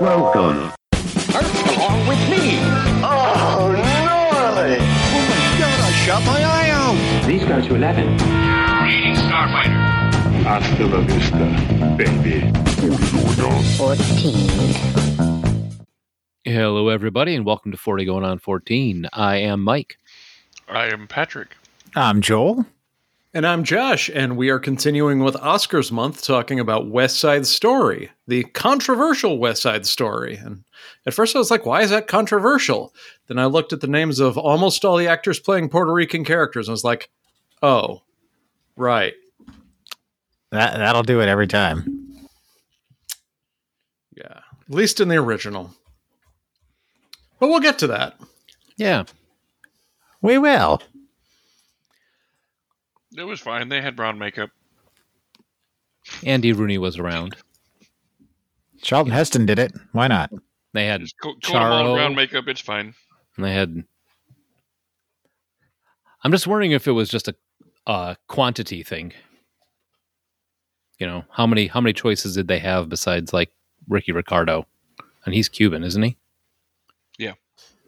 Welcome. along with me. Oh, gnarly! Oh my god, I shot my eye out. Please go to 11. Hasta la vista, baby. 14. Hello, everybody, and welcome to 40 Going On 14. I am Mike. I am Patrick. I'm Joel. And I'm Josh, and we are continuing with Oscars month talking about West Side Story, the controversial West Side Story. And at first I was like, why is that controversial? Then I looked at the names of almost all the actors playing Puerto Rican characters and was like, oh, right. That that'll do it every time. Yeah. At least in the original. But we'll get to that. Yeah. We will. It was fine. They had brown makeup. Andy Rooney was around. Charlton Heston did it. Why not? They had Just coat, coat all Charo, brown makeup. It's fine. and they had. I'm just wondering if it was just a, a quantity thing. You know, how many how many choices did they have besides like Ricky Ricardo? And he's Cuban, isn't he?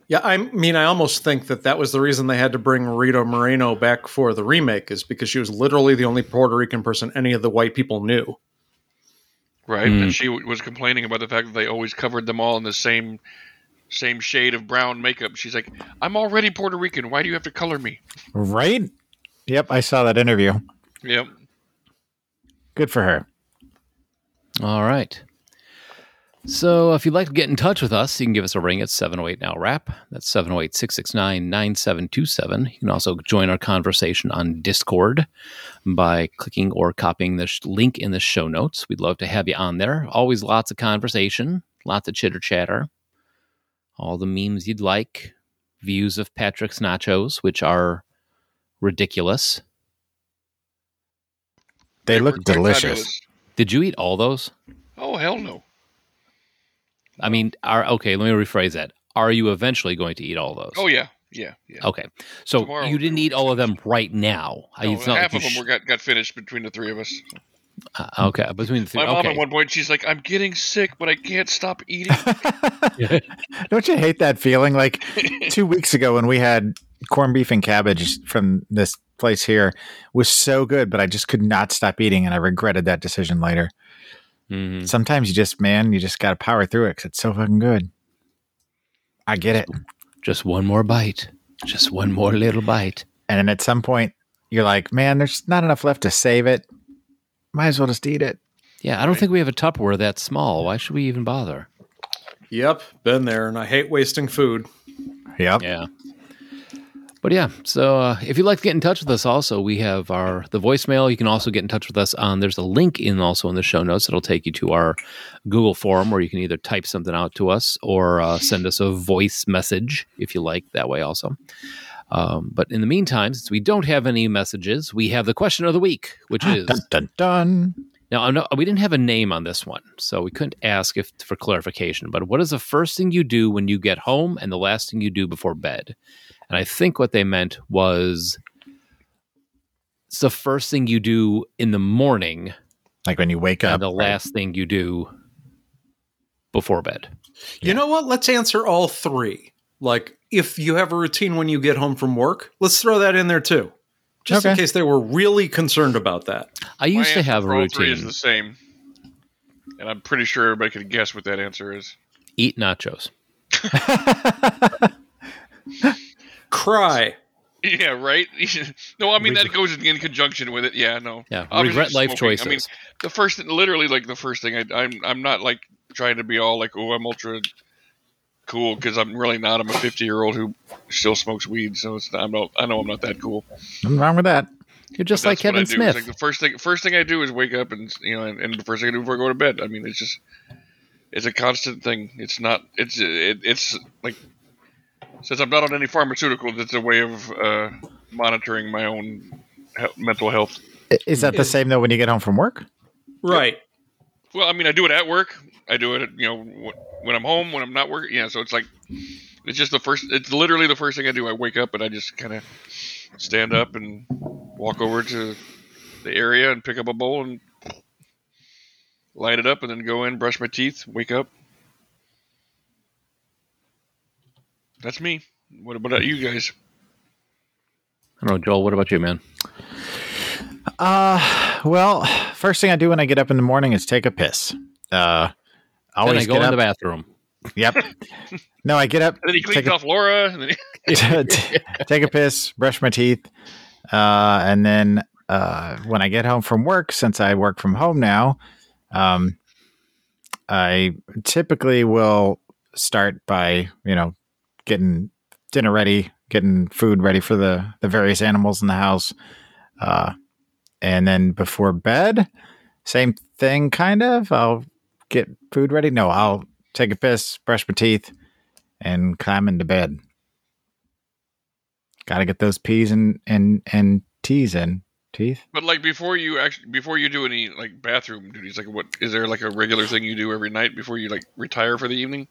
Yeah, I mean, I almost think that that was the reason they had to bring Rita Moreno back for the remake, is because she was literally the only Puerto Rican person any of the white people knew. Right. Mm. And she w- was complaining about the fact that they always covered them all in the same same shade of brown makeup. She's like, I'm already Puerto Rican. Why do you have to color me? Right? Yep, I saw that interview. Yep. Good for her. All right. So if you'd like to get in touch with us, you can give us a ring at 708 Now Rap. That's 708 669 9727. You can also join our conversation on Discord by clicking or copying the sh- link in the show notes. We'd love to have you on there. Always lots of conversation, lots of chitter chatter, all the memes you'd like, views of Patrick's nachos, which are ridiculous. They were look delicious. fabulous. Did you eat all those? Oh hell no. I mean, are okay. Let me rephrase that. Are you eventually going to eat all those? Oh yeah. Yeah. Yeah. Okay, so Tomorrow. you didn't eat all of them right now. No, it's not half like of you them were got, got finished between the three of us. uh, okay, between the three. My mom okay, at one point she's like, I'm getting sick, but I can't stop eating. Don't you hate that feeling? Like two weeks ago when we had corned beef and cabbage from this place here was so good, but I just could not stop eating, and I regretted that decision later. Mhm. Sometimes you just, man, you just got to power through it because it's so fucking good. I get it. just one more bite. Just one more little bite. And then at some point, you're like, man, there's not enough left to save it. Might as well just eat it. Yeah, I don't think we have a Tupperware that small. Why should we even bother? Yep, been there, and I hate wasting food. Yep. Yeah. But yeah, so uh, if you'd like to get in touch with us, also we have our the voicemail. You can also get in touch with us on. There's a link in also in the show notes. It'll take you to our Google form where you can either type something out to us or uh, send us a voice message if you like that way also. Um, but in the meantime, since we don't have any messages, we have the question of the week, which is Dun dun dun. now, I'm not, we didn't have a name on this one, so we couldn't ask if for clarification. But what is the first thing you do when you get home, and the last thing you do before bed? And I think what they meant was it's the first thing you do in the morning, Like when you wake up. and the last thing you do before bed. You know what? Let's answer all three. Like, if you have a routine when you get home from work, let's throw that in there too. Just in case they were really concerned about that. I used My to have a routine. all three is the same. And I'm pretty sure everybody can guess what that answer is. eat nachos. Cry. Yeah, right. no, I mean that goes in, in conjunction with it. Yeah, no. Yeah, Obviously regret life smoking. I mean, the first, literally, like the first thing. I, I'm, I'm not like trying to be all like, oh, I'm ultra cool because I'm really not. I'm a 50 year old who still smokes weed, so it's not, I'm not. I know I'm not that cool. Nothing wrong with that. You're just like that's what I Kevin Smith. Like the first thing, first thing I do is wake up and you know, and, and the first thing I do before I go to bed. I mean, it's just, it's a constant thing. It's not. It's it, it's like since I'm not on any pharmaceuticals, it's a way of uh, monitoring my own he- mental health. Is that the same though when you get home from work? Right. Well, I mean, I do it at work. I do it, at, you know, when I'm home, when I'm not working. Yeah, so it's like, it's just the first. It's literally the first thing I do. I wake up and I just kind of stand up and walk over to the area and pick up a bowl and light it up, and then go in, brush my teeth, wake up, That's me. What about you guys? I don't know, Joel. What about you, man? Uh, well, first thing I do when I get up in the morning is take a piss. Uh, Then always I go get in up. the bathroom. Yep. No, I get up, And then he take cleans a, off Laura. And then he, take a piss, brush my teeth, uh, and then uh, when I get home from work, since I work from home now, um, I typically will start by you know getting dinner ready, getting food ready for the the various animals in the house, uh, and then before bed, same thing, kind of. I'll get food ready. No, I'll take a piss, brush my teeth, and climb into bed. Got to get those P's and and and T's in teeth. but like before you actually before you do any like bathroom duties, like what is there like a regular thing you do every night before you like retire for the evening?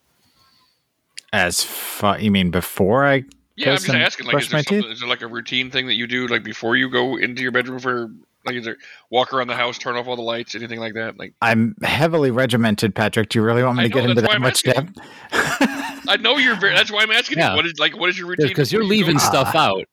As far you mean before I? Yeah, I'm piss just and asking. Like, brush is there, my teeth? is there like a routine thing that you do like before you go into your bedroom for like is there walk around the house, turn off all the lights, anything like that? Like I'm heavily regimented, Patrick. Do you really want me I to get into that I'm much depth? I know you're very. That's why I'm asking Yeah. you. What is like what is your routine? Because you're before you go? leaving stuff ah. out.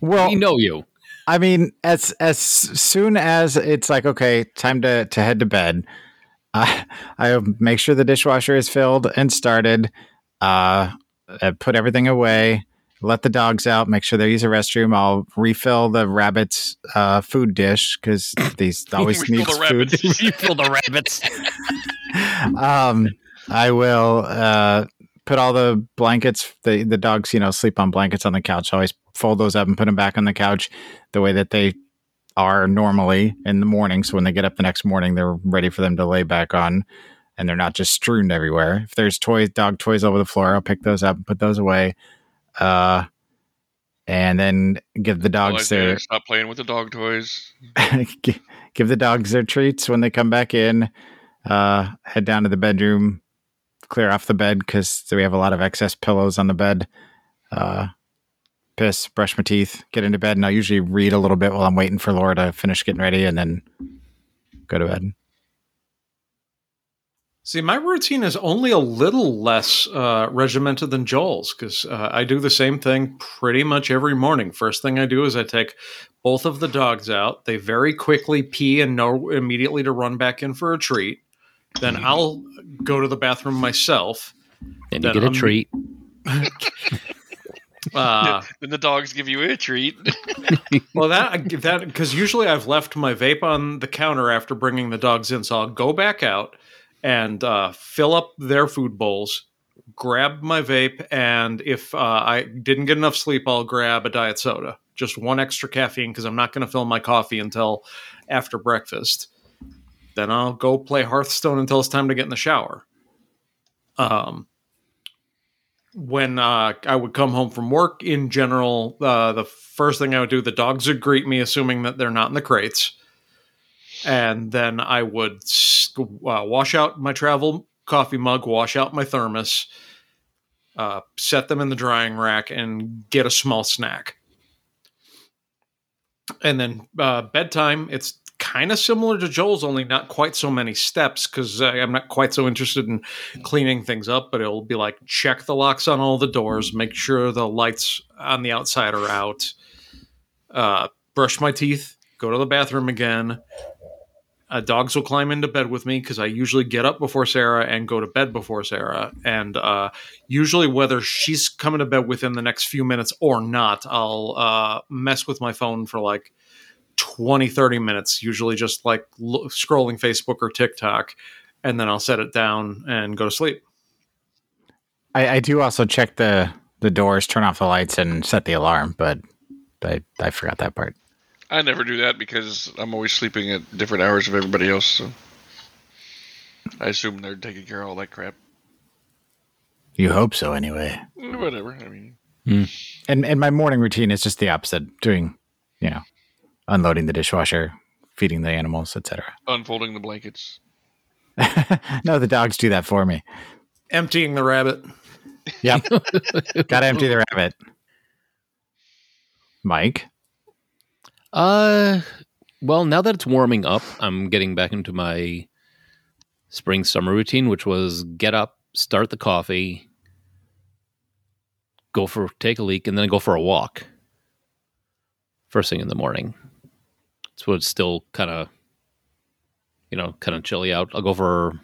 well, we know you. I mean, as as soon as it's like okay, time to to head to bed, I I make sure the dishwasher is filled and started. Uh, put everything away. Let the dogs out. Make sure they use a restroom. I'll refill the rabbits' uh, food dish because these always need the food. Refill the rabbits. um, I will uh, put all the blankets. The the dogs, you know, sleep on blankets on the couch. I always fold those up and put them back on the couch the way that they are normally in the morning. So when they get up the next morning, they're ready for them to lay back on, and they're not just strewn everywhere. If there's toys, dog toys over the floor, I'll pick those up and put those away. Uh, and then give the dogs their. Stop playing with the dog toys. Give the dogs their treats when they come back in. Uh, head down to the bedroom, clear off the bed because we have a lot of excess pillows on the bed. Uh, piss, brush my teeth, get into bed, and I usually read a little bit while I'm waiting for Laura to finish getting ready, and then go to bed. See, my routine is only a little less uh, regimented than Joel's because uh, I do the same thing pretty much every morning. First thing I do is I take both of the dogs out. They very quickly pee and know immediately to run back in for a treat. Then I'll go to the bathroom myself. Then you Then get a I'm- treat. Uh, then the dogs give you a treat. well, that that because usually I've left my vape on the counter after bringing the dogs in, so I'll go back out and uh, fill up their food bowls, grab my vape, and if uh, I didn't get enough sleep, I'll grab a diet soda, just one extra caffeine because I'm not going to fill my coffee until after breakfast. Then I'll go play Hearthstone until it's time to get in the shower. Um, when uh, I would come home from work, in general, uh, the first thing I would do, the dogs would greet me, assuming that they're not in the crates. And then I would uh, wash out my travel coffee mug, wash out my thermos, uh, set them in the drying rack, and get a small snack. And then uh, bedtime, it's kind of similar to Joel's, only not quite so many steps because I'm not quite so interested in cleaning things up. But it'll be like check the locks on all the doors, make sure the lights on the outside are out, uh, brush my teeth, go to the bathroom again. Uh, dogs will climb into bed with me because I usually get up before Sarah and go to bed before Sarah. And uh, usually, whether she's coming to bed within the next few minutes or not, I'll uh, mess with my phone for like 20, 30 minutes, usually just like lo- scrolling Facebook or TikTok. And then I'll set it down and go to sleep. I, I do also check the the doors, turn off the lights, and set the alarm, but I I forgot that part. I never do that because I'm always sleeping at different hours of everybody else. So I assume they're taking care of all that crap. You hope so, anyway. Eh, Whatever. I mean, And and my morning routine is just the opposite, doing you know, unloading the dishwasher, feeding the animals, etc. unfolding the blankets. no, the dogs do that for me. Emptying the rabbit. Yep. Gotta empty the rabbit. Mike. Uh, well, now that it's warming up, I'm getting back into my spring summer routine, which was get up, start the coffee, go for take a leak, and then go for a walk. First thing in the morning. So it's still kind of, you know, kind of chilly out. I'll go for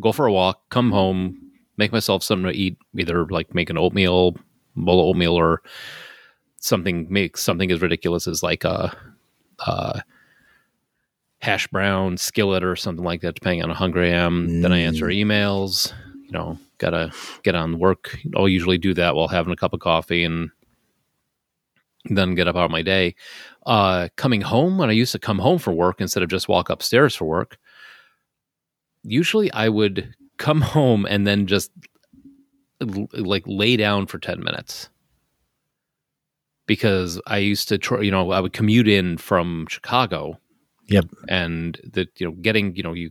go for a walk, come home, make myself something to eat, either like make an oatmeal, bowl of oatmeal, or something. Make something as ridiculous as like a, a hash brown skillet or something like that, depending on how hungry I am. Then I answer emails. You know, gotta get on work. I'll usually do that while having a cup of coffee and then get up out of my day. Uh, coming home, when I used to come home for work instead of just walk upstairs for work, usually I would come home and then just like lay down for 10 minutes because I used to try, you know, I would commute in from Chicago. Yep. And that, you know, getting, you know, you,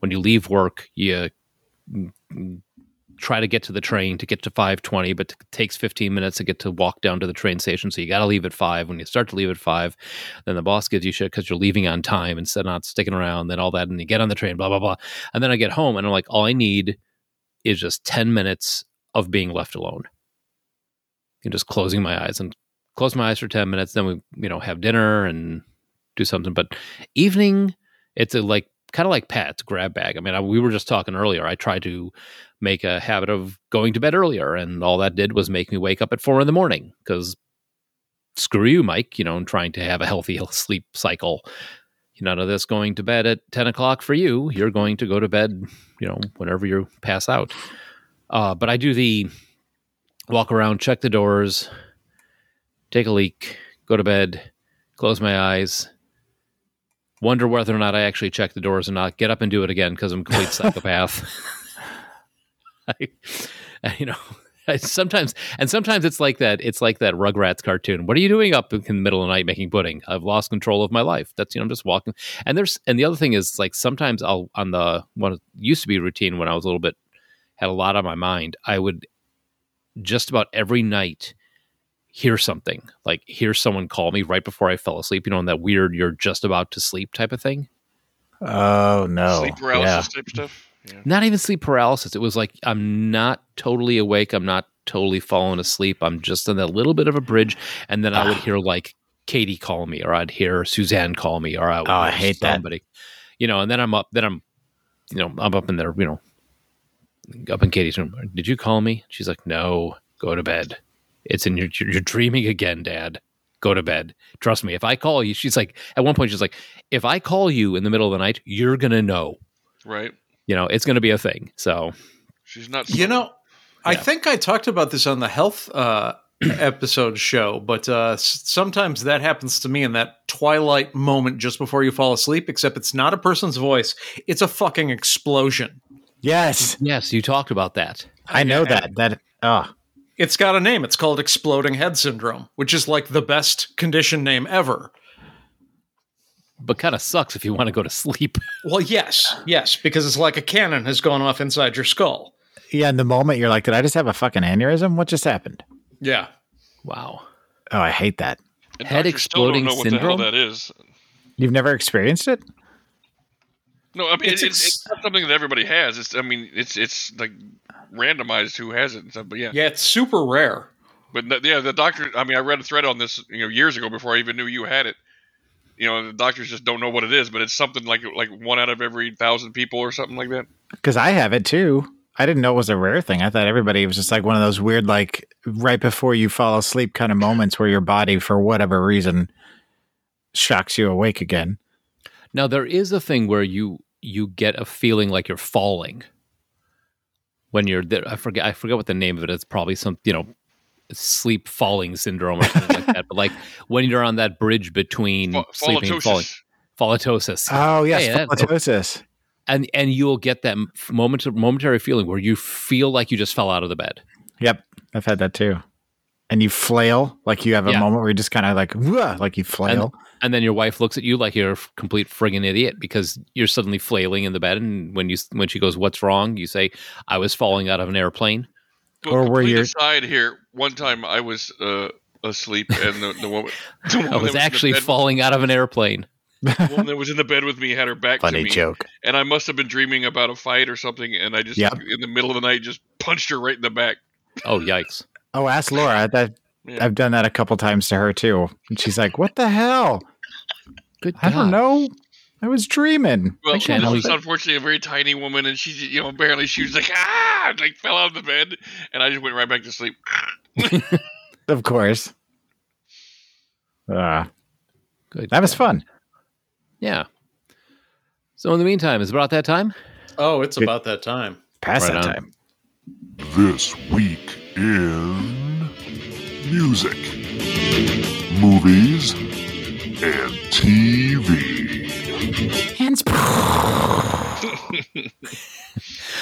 when you leave work, you mm, try to get to the train to get to 520, but it takes 15 minutes to get to walk down to the train station. So you got to leave at five. When you start to leave at five, then the boss gives you shit because you're leaving on time instead of not sticking around, then all that. And you get on the train, blah, blah, blah. And then I get home and I'm like, all I need is just 10 minutes of being left alone and just closing my eyes and close my eyes for 10 minutes. Then we, you know, have dinner and do something. But evening, it's a like, kind of like Pat's grab bag. I mean, I, we were just talking earlier. I tried to make a habit of going to bed earlier, and all that did was make me wake up at four in the morning because screw you, Mike, you know, and trying to have a healthy sleep cycle. None of this going to bed at 10 o'clock for you. You're going to go to bed, you know, whenever you pass out. Uh, but I do the walk around, check the doors, take a leak, go to bed, close my eyes, wonder whether or not I actually check the doors or not, get up and do it again because I'm a complete psychopath. I, you know, I sometimes and sometimes it's like that. It's like that Rugrats cartoon. What are you doing up in the middle of the night making pudding? I've lost control of my life. That's you know, I'm just walking. And there's and the other thing is like sometimes I'll on the what used to be routine when I was a little bit had a lot on my mind. I would just about every night hear something like hear someone call me right before I fell asleep. You know, in that weird you're just about to sleep type of thing. Oh no. Sleep paralysis type stuff. Yeah. not even sleep paralysis. It was like I'm not totally awake. I'm not totally falling asleep. I'm just in that little bit of a bridge, and then I would hear like Katie call me, or I'd hear Suzanne call me, or I would Oh, I hear hate that. somebody. You know, and then I'm up. Then I'm, you know, I'm up in there. You know, up in Katie's room. Did you call me? She's like, No. Go to bed. It's in your. You're dreaming again, Dad. Go to bed. Trust me. If I call you, she's like. At one point, she's like, If I call you in the middle of the night, you're gonna know. Right. You know, it's gonna be a thing. So She's not. You know, I think I talked about this on the health uh, episode show, but uh, sometimes that happens to me in that twilight moment just before you fall asleep, except it's not a person's voice, it's a fucking explosion. Yes, Yes, you talked about that. I know that. That oh, It's got a name. It's called exploding head syndrome, which is like the best condition name ever. But kind of sucks if you want to go to sleep. Well, yes, yes, because it's like a cannon has gone off inside your skull. yeah. In the moment, you're like, did I just have a fucking aneurysm? What just happened? Yeah. Wow. Oh, I hate that. And head doctors still don't exploding know what the syndrome? hell that is. You've never experienced it? No, I mean It's it's, it's, ex- not something that everybody has. It's I mean it's it's like randomized who has it and stuff. But yeah, Yeah, it's super rare. but the, yeah, the doctor. I mean, I read a thread on this you know years ago before I even knew you had it. You know, the doctors just don't know what it is, but it's something like like one out of every thousand people or something like that. Because I have it too. I didn't know it was a rare thing. I thought everybody was just like one of those weird, like right before you fall asleep kind of moments where your body, for whatever reason, shocks you awake again. Now there is a thing where you you get a feeling like you're falling when you're there. I forget I forget what the name of it is. Probably some you know sleep falling syndrome or something like that. But like when you're on that bridge between Fa- sleeping and falling, Falatosis. falatosis, Oh yes, Hey, that- and and you'll get that moment momentary feeling where you feel like you just fell out of the bed. Yep, I've had that too. And you flail like you have a Yeah. moment where you just kind of like, like you flail. And then your wife looks at you like you're a complete friggin' idiot because you're suddenly flailing in the bed. And when you when she goes, "What's wrong?" You say, "I was falling out of an airplane." Well, Or were complete you- aside here? One time I was uh, asleep, and the, the woman, the woman I that was actually falling out of an airplane. The woman that was in the bed with me had her back to Funny me, joke. and I must have been dreaming about a fight or something, and I just Yep. in the middle of the night just punched her right in the back. Oh yikes! Oh, ask Laura. That Yeah. I've done that a couple times to her too. And she's like, "What the hell? Good. I don't know. I was dreaming." Well, can't this believe was unfortunately a very tiny woman, and she, you know, barely she was like ah, like fell out of the bed, and I just went right back to sleep. Of course. Uh, Good. that was fun. Yeah. So in the meantime, it's about that time. Oh, it's about that time. Past Right that on. time. This week in music, movies, and TV. Hands.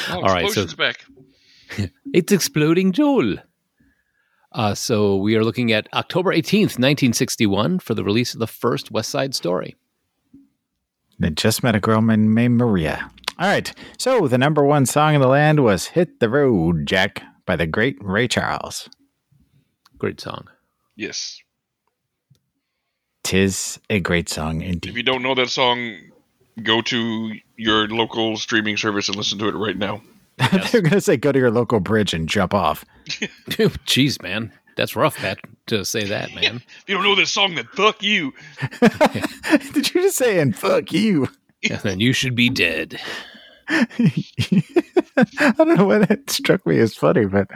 Oh, All right, so- back. It's exploding Joel. Uh, so we are looking at October 18th, 1961 for the release of the first West Side Story. They just met a girl named Maria. All right. So the number one song in the land was "Hit the Road, Jack" by the great Ray Charles. Great song. Yes. Tis a great song indeed. If you don't know that song, go to your local streaming service and listen to it right now. They're going to say go to your local bridge and jump off. Jeez, man. That's rough Pat, to say that, man. If you don't know this song, then fuck you. Did you just say and fuck you? and then you should be dead. I don't know why that struck me as funny, but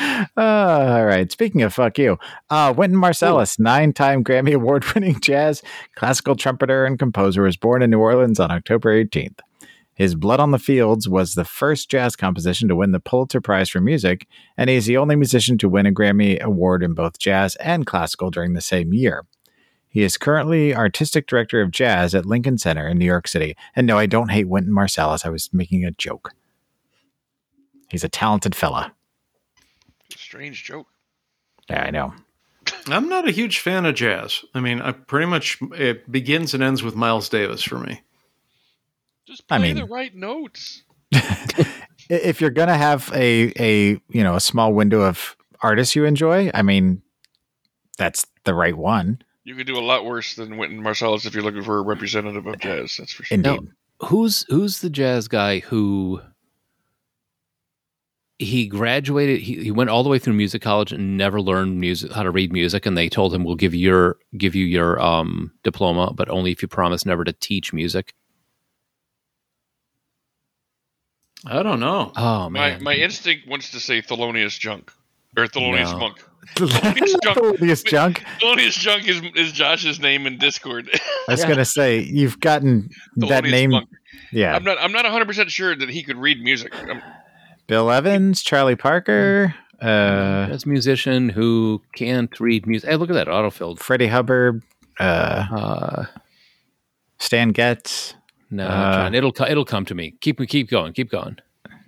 uh, all right. Speaking of fuck you, uh, Wynton Marsalis, nine-time Grammy Award-winning jazz classical trumpeter and composer, was born in New Orleans on October 18th. His Blood on the Fields was the first jazz composition to win the Pulitzer Prize for Music, and he is the only musician to win a Grammy Award in both jazz and classical during the same year. He is currently artistic director of jazz at Lincoln Center in New York City. And no, I don't hate Wynton Marsalis. I was making a joke. He's a talented fella. Strange joke. Yeah, I know. I'm not a huge fan of jazz. I mean, I pretty much it begins and ends with Miles Davis for me. Just play I mean- the right notes. If you're gonna have a a you know a small window of artists you enjoy, I mean, that's the right one. You could do a lot worse than Wynton Marsalis if you're looking for a representative of jazz. That's for sure. Indeed. Who's who's the jazz guy who he graduated he, he went all the way through music college and never learned music how to read music and they told him we'll give you your give you your um diploma but only if you promise never to teach music. I don't know. Oh My man. my instinct wants to say Thelonious Junk or Thelonious No. Monk. All this junk. Thelonious Junk is is Josh's name in Discord. I was gonna say you've gotten that name. Monk. Yeah, I'm not I'm not 100 percent sure that he could read music. Um, Bill Evans, Charlie Parker, uh, jazz musician who can't read music. Hey, look at that autofilled. Freddie Hubbard, uh, Uh, Stan Getz, no, Uh, John, it'll it'll come to me. Keep keep going, keep going.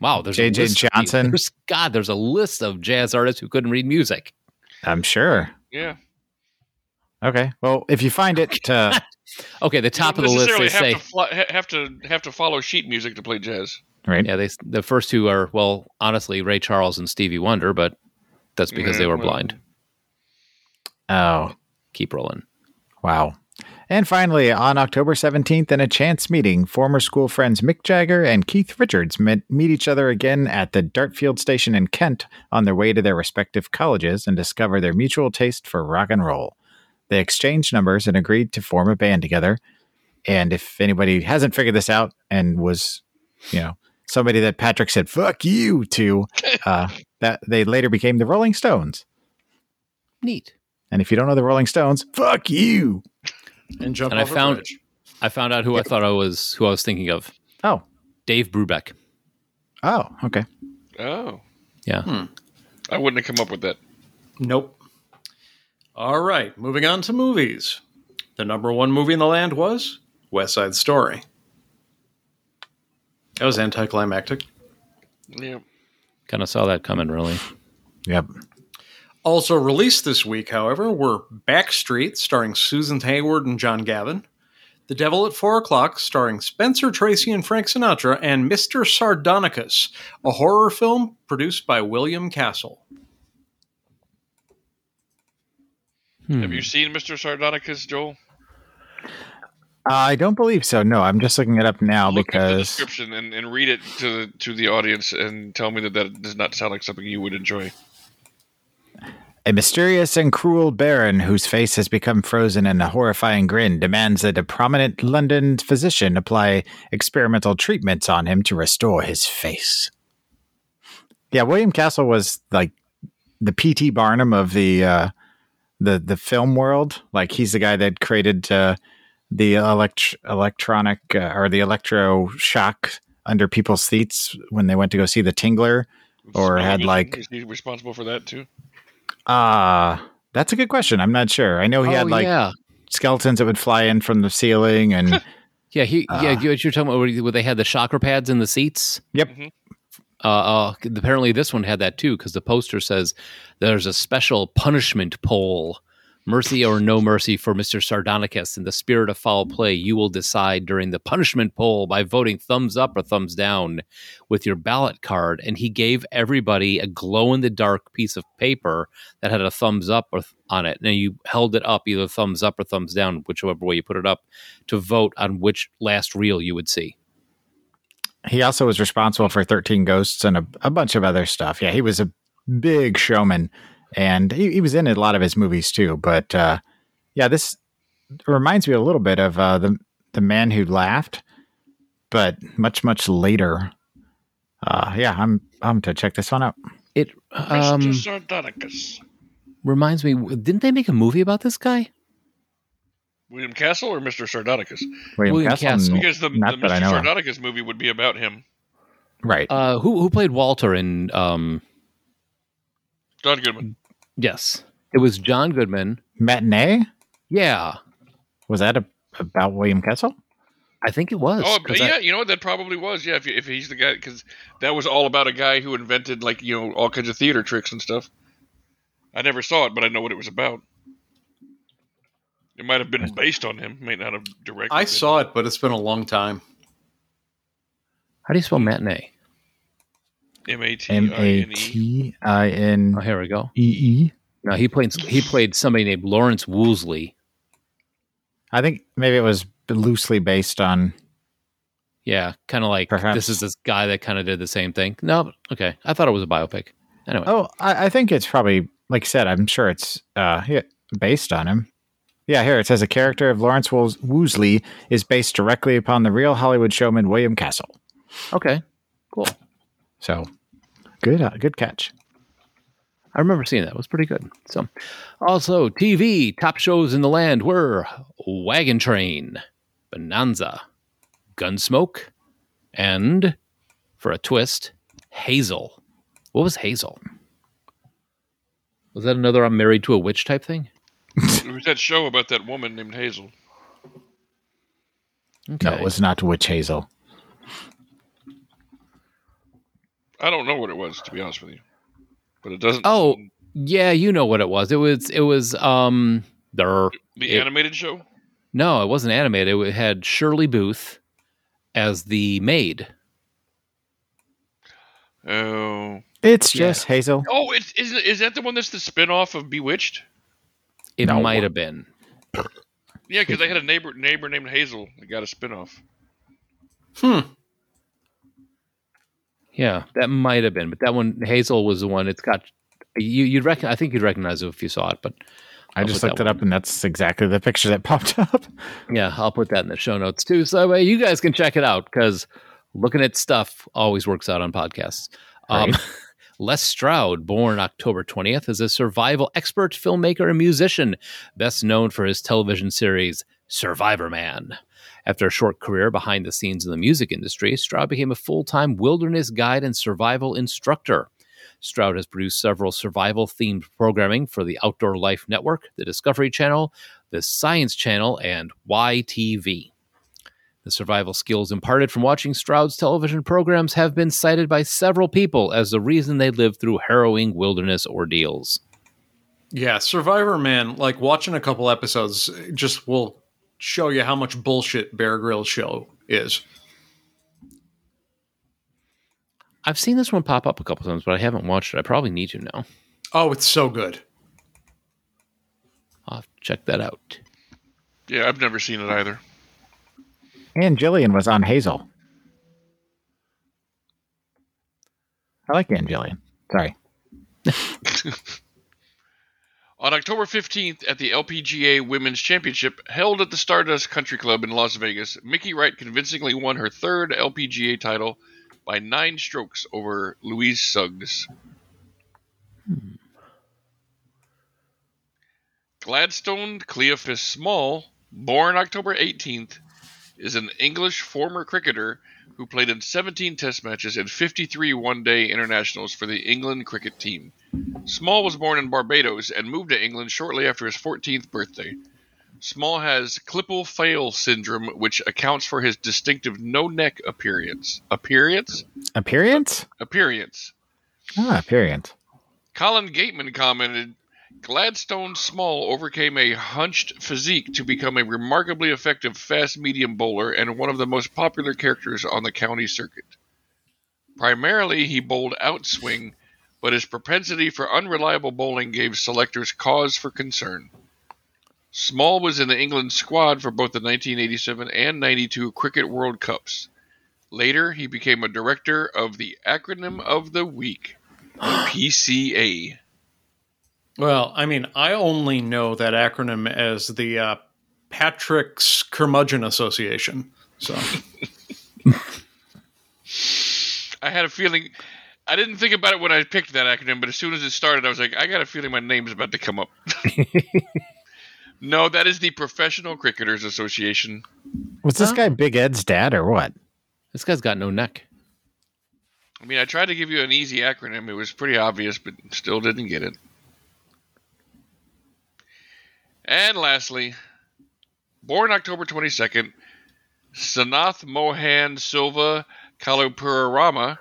Wow, there's a J.J. list of- Johnson. There's, God, there's a list of jazz artists who couldn't read music. I'm sure. yeah. Okay. Well, if you find it, uh, Okay, the top of the list they necessarily say have to, fly, have to have to follow sheet music to play jazz. right? Yeah, they the first two are well, honestly, Ray Charles and Stevie Wonder, but that's because they were well. blind. Oh, Keep rolling. wow. And finally, on October 17th, in a chance meeting, former school friends Mick Jagger and Keith Richards met, meet each other again at the Dartford station in Kent on their way to their respective colleges and discover their mutual taste for rock and roll. They exchanged numbers and agreed to form a band together. And if anybody hasn't figured this out and was, you know, somebody that Patrick said "fuck you" to, uh, that they later became the Rolling Stones. Neat. And if you don't know the Rolling Stones, fuck you. And jump And I off a found- bridge. I found out who I thought I was who I was thinking of. Oh, Dave Brubeck. oh, okay. Oh, Yeah. Hmm. I wouldn't have come up with that. Nope. All right, moving on to movies. The number one movie in the land was West Side Story. That was anticlimactic. Yeah. Kind of saw that coming, really. Yep. Also released this week, however, were Backstreet, starring Susan Hayward and John Gavin, The Devil at Four O'Clock, starring Spencer Tracy and Frank Sinatra, and Mr. Sardonicus, a horror film produced by William Castle. Hmm. Have you seen Mr. Sardonicus, Joel? I don't believe so. No, I'm just looking it up now Look at the because description and, and read it to the to the audience and tell me that that does not sound like something you would enjoy. A mysterious and cruel baron whose face has become frozen in a horrifying grin demands that a prominent London physician apply experimental treatments on him to restore his face. Yeah, William Castle was like the P.T. Barnum of the uh, the the film world. Like he's the guy that created uh, the elect- electronic uh, or the electro shock under people's seats when they went to go see the Tingler, or had like is he responsible for that too? Uh that's a good question. I'm not sure. I know he had Oh, like yeah, skeletons that would fly in from the ceiling and yeah, he Ah. yeah. What you're talking about where where they had the chakra pads in the seats? Yep. Uh, uh, apparently, this one had that too because the poster says there's a special punishment poll. Mercy or no mercy for Mr. Sardonicus. In the spirit of foul play, you will decide during the punishment poll by voting thumbs up or thumbs down with your ballot card. And he gave everybody a glow in the dark piece of paper that had a thumbs up on it. And you held it up, either thumbs up or thumbs down, whichever way you put it up, to vote on which last reel you would see. he also was responsible for 13 Ghosts and a, a bunch of other stuff. Yeah, he was a big showman and he, he was in a lot of his movies too. But uh, yeah, this reminds me a little bit of uh, the the man who laughed, but much much later. Uh, yeah, I'm I'm to check this one out. It um, Mr. Sardonicus. reminds me, didn't they make a movie about this guy? William Castle or Mr. Sardonicus? William, William Castle, Castle. Because the, the not that I Mr. know of. Sardonicus movie would be about him. right? Uh, who who played Walter in? Um, John Goodman. Yes, it was John Goodman. Matinee Yeah, was that a, about William Castle? I think it was. Oh, 'cause I- yeah, you know what? That probably was. Yeah, if, if he's the guy, because that was all about a guy who invented like you know all kinds of theater tricks and stuff. I never saw it, but I know what it was about. It might have been based on him. May not have directly. I been. saw it, but it's been a long time. how do you spell matinee? M A T M I A N E. T I N Oh, here we go. E E. No, he played he played somebody named Lawrence Woolsey. I think maybe it was loosely based on. Yeah, kind of like Perhaps. this is this guy that kind of did the same thing. No, okay, I thought it was a biopic. Anyway, Oh, I, I think it's probably like I said. I'm sure it's uh based on him. Yeah, here it says a character of Lawrence Woos- Woosley is based directly upon the real Hollywood showman William Castle. okay, cool. So, good, uh, good catch. I remember seeing that. It was pretty good. So, also TV top shows in the land were Wagon Train, Bonanza, Gunsmoke, and for a twist, Hazel. What was Hazel? Was that another I'm married to a witch type thing? It was that show about that woman named Hazel. Okay. No, it was not Witch Hazel. I don't know what it was to be honest with you, but it doesn't. Oh, yeah, you know what it was. It was it was um there the it- animated show. no, it wasn't animated. It had Shirley Booth as the maid. Oh, It's Yeah. just Hazel. oh, it's is is that the one that's the spin-off of Bewitched? It No. might have been. Yeah, because they had a neighbor neighbor named Hazel that got a spin-off. Hmm. Yeah, that might have been, but that one Hazel was the one. It's got you. You'd reckon. I think you'd recognize it if you saw it. But I I'll just looked it up, and that's exactly the picture that popped up. yeah, I'll put that in the show notes too, so that way you guys can check it out. Because looking at stuff always works out on podcasts. Um, Les Stroud, born October 20th, is a survival expert, filmmaker, and musician, best known for his television series Survivor Man. After a short career behind the scenes in the music industry, Stroud became a full time wilderness guide and survival instructor. Stroud has produced several survival themed programming for the Outdoor Life Network, the Discovery Channel, the Science Channel, and YTV. The survival skills imparted from watching Stroud's television programs have been cited by several people as the reason they lived through harrowing wilderness ordeals. Yeah, Survivor Man, like watching a couple episodes just will show you how much bullshit Bear Grylls show is. I've seen this one pop up a couple times, but I haven't watched it. I probably need to now. Oh, it's so good. I'll check that out. Yeah, I've never seen it either. And Jillian was on Hazel. I like Ann Jillian. Sorry. On October 15th, at the LPGA Women's Championship held at the Stardust Country Club in Las Vegas, Mickey Wright convincingly won her third LPGA title by nine strokes over Louise Suggs. Gladstone Cleophas Small, born October 18th, is an English former cricketer who played in 17 test matches and 53 one day internationals for the England cricket team. Small was born in Barbados and moved to England shortly after his 14th birthday. Small has Klippel-Feil syndrome, which accounts for his distinctive no-neck appearance. Appearance? Appearance? Appearance. Ah, appearance. Colin Bateman commented, Gladstone Small overcame a hunched physique to become a remarkably effective fast medium bowler and one of the most popular characters on the county circuit. Primarily, he bowled outswing, but his propensity for unreliable bowling gave selectors cause for concern. Small was in the England squad for both the 1987 and 92 Cricket World Cups. Later, he became a director of the Acronym of the Week, PCA. Well, I mean, I only know that acronym as the uh, Patrick's Curmudgeon Association. So I had a feeling. I didn't think about it when I picked that acronym, but as soon as it started, I was like, I got a feeling my name's about to come up. no, that is the Professional Cricketers Association. Was this guy Big Ed's dad or what? This guy's got no neck. I mean, I tried to give you an easy acronym. It was pretty obvious, but still didn't get it. And lastly, born October 22nd, Sanath Mohan Silva Kalupurarama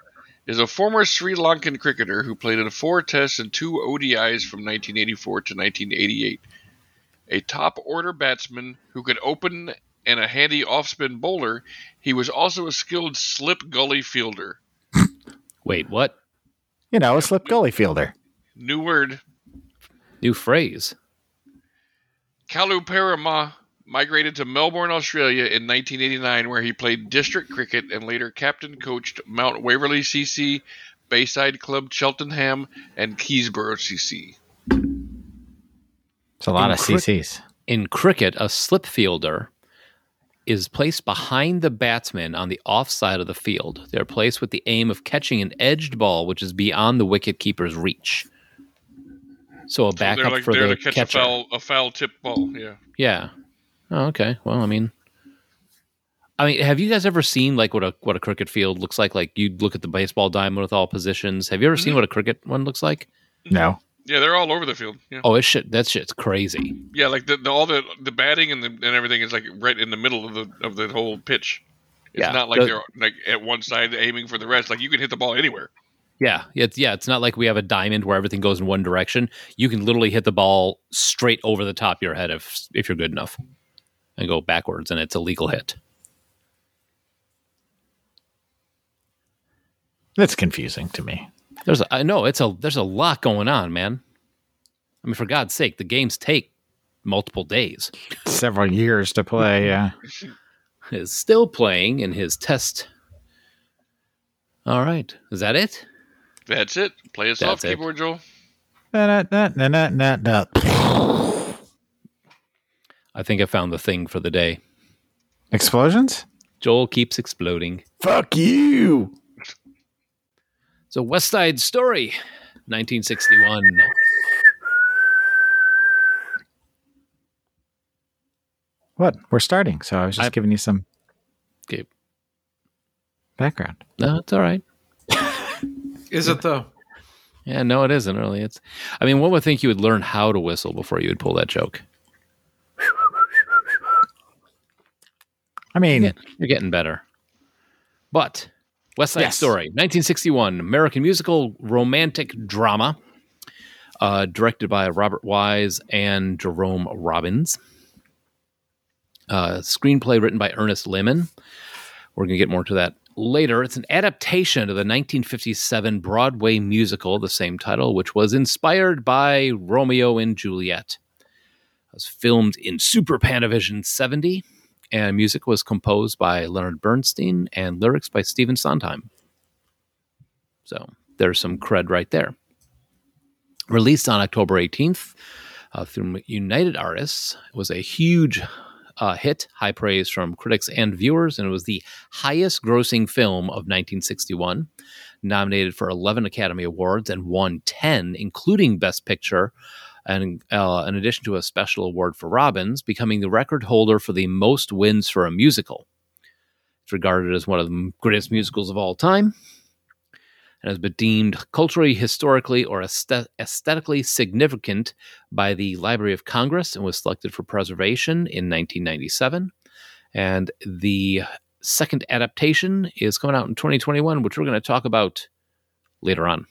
is a former Sri Lankan cricketer who played in four tests and two ODIs from 1984 to 1988. A top order batsman who could open and a handy off spin bowler, he was also a skilled slip gully fielder. Wait, what? You know, a slip gully fielder. New word. New phrase. Kaluparama migrated to Melbourne, Australia in 1989, where he played district cricket and later captain coached Mount Waverley CC, Bayside Club Cheltenham, and Keysborough CC. It's a lot In of crick- CCs. In cricket, a slip fielder is placed behind the batsman on the off side of the field. They're placed with the aim of catching an edged ball, which is beyond the wicket keeper's reach. So a they're backup like for there the to catch catcher. a foul, a foul tip ball. Yeah. Yeah. Oh, okay. Well, I mean, I mean, have you guys ever seen like what a what a cricket field looks like? Like you'd look at the baseball diamond with all positions. Have you ever Mm-hmm. seen what a cricket one looks like? No. Yeah, they're all over the field. Yeah, Oh, it shit. That shit's crazy. yeah, like the, the all the the batting and the and everything is like right in the middle of the of the whole pitch. It's Yeah, not like the- they're like at one side aiming for the rest. Like you can hit the ball anywhere. Yeah, it's yeah. It's not like we have a diamond where everything goes in one direction. You can literally hit the ball straight over the top of your head if if you're good enough, and go backwards, and it's a legal hit. That's confusing to me. There's a, I know it's a there's a lot going on, man. I mean, for God's sake, the games take multiple days. Several years to play. Yeah. Is still playing in his test. All right, is that it? That's it. Play us off, it. keyboard Joel. Na, na, na, na, na, na. I think I found the thing for the day. Explosions? Joel keeps exploding. Fuck you. So, West Side Story, 1961. What? We're starting. So I was just I- giving you some Okay. background. No, it's all right. Is it though? Yeah, no, it isn't really. It's. I mean, one would think you would learn how to whistle before you would pull that joke. I mean, Yeah, you're getting better. But West Side Yes. Story, 1961, American musical romantic drama, uh, directed by Robert Wise and Jerome Robbins. Uh, screenplay written by Ernest Lehman. We're going to get more to that later. It's an adaptation of the 1957 Broadway musical, the same title, which was inspired by Romeo and Juliet. It was filmed in Super Panavision 70 and music was composed by Leonard Bernstein and lyrics by Stephen Sondheim. So there's some cred right there. Released on October 18th, uh, through United Artists. It was a huge uh, hit, high praise from critics and viewers, and it was the highest grossing film of 1961. Nominated for 11 Academy Awards and won 10, including Best Picture, and uh, in addition to a special award for Robbins, becoming the record holder for the most wins for a musical. It's regarded as one of the greatest musicals of all time and has been deemed culturally, historically, or aesthetically significant by the Library of Congress and was selected for preservation in 1997. And the second adaptation is coming out in 2021, which we're going to talk about later on.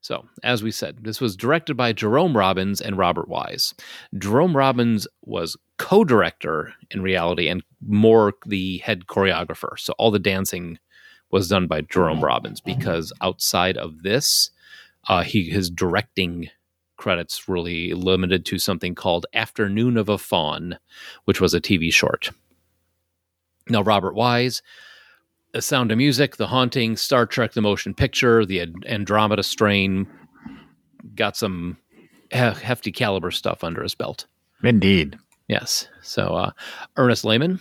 So, as we said, this was directed by Jerome Robbins and Robert Wise. Jerome Robbins was co director in reality and more the head choreographer. So, all the dancing was done by Jerome Robbins because outside of this, uh, he his directing credits really limited to something called Afternoon of a Faun, which was a TV short. Now, Robert Wise, The Sound of Music, The Haunting, Star Trek, The Motion Picture, The Andromeda Strain, got some hefty caliber stuff under his belt. Indeed. Yes. So, uh, Ernest Lehman,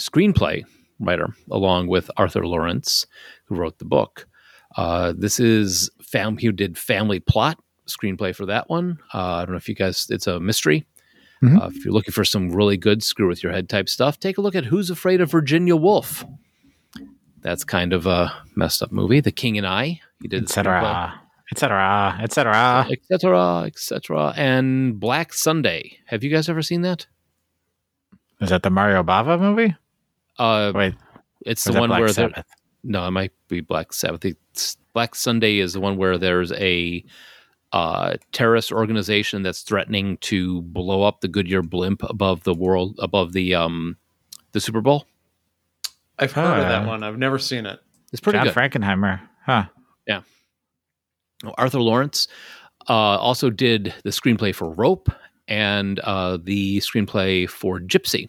screenplay writer, along with Arthur Laurents, who wrote the book. Uh, this is fam who did Family Plot screenplay for that one. Uh, I don't know if you guys, it's a mystery. Mhm. Uh, if you're looking for some really good screw with your head type stuff, take a look at Who's Afraid of Virginia Woolf. That's kind of a messed up movie. The King and I. He did Etc. Etc. Etc. etc., etc. And Black Sunday. Have you guys ever seen that? Is that the Mario Bava movie? Uh, Wait, it's the one Black where there- no, it might be Black Sabbath. It's, Black Sunday is the one where there's a uh, terrorist organization that's threatening to blow up the Goodyear blimp above the world, above the um, the Super Bowl. I've heard of that one. I've never seen it. It's pretty John good. Frankenheimer. Huh. Yeah. Arthur Laurents uh, also did the screenplay for Rope and uh, the screenplay for Gypsy.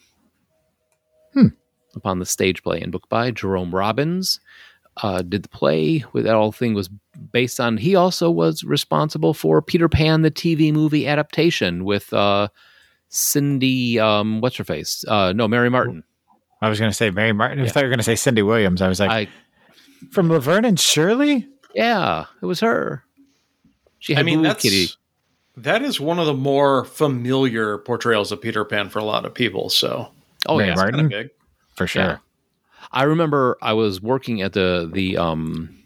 Hmm. Upon the stage play and book by Jerome Robbins, uh, did the play. With that whole thing was based on. He also was responsible for Peter Pan, the TV movie adaptation with uh, Cindy. Um, what's her face? Uh, no, Mary Martin. I was going to say Mary Martin. I Yeah. thought you were going to say Cindy Williams. I was like, I from Laverne and Shirley? yeah, it was her. She had I mean, Blue that's Kitty. that is one of the more familiar portrayals of Peter Pan for a lot of people. So Oh Mary yeah, Martin? kind of big. For sure. Yeah. I remember I was working at the the um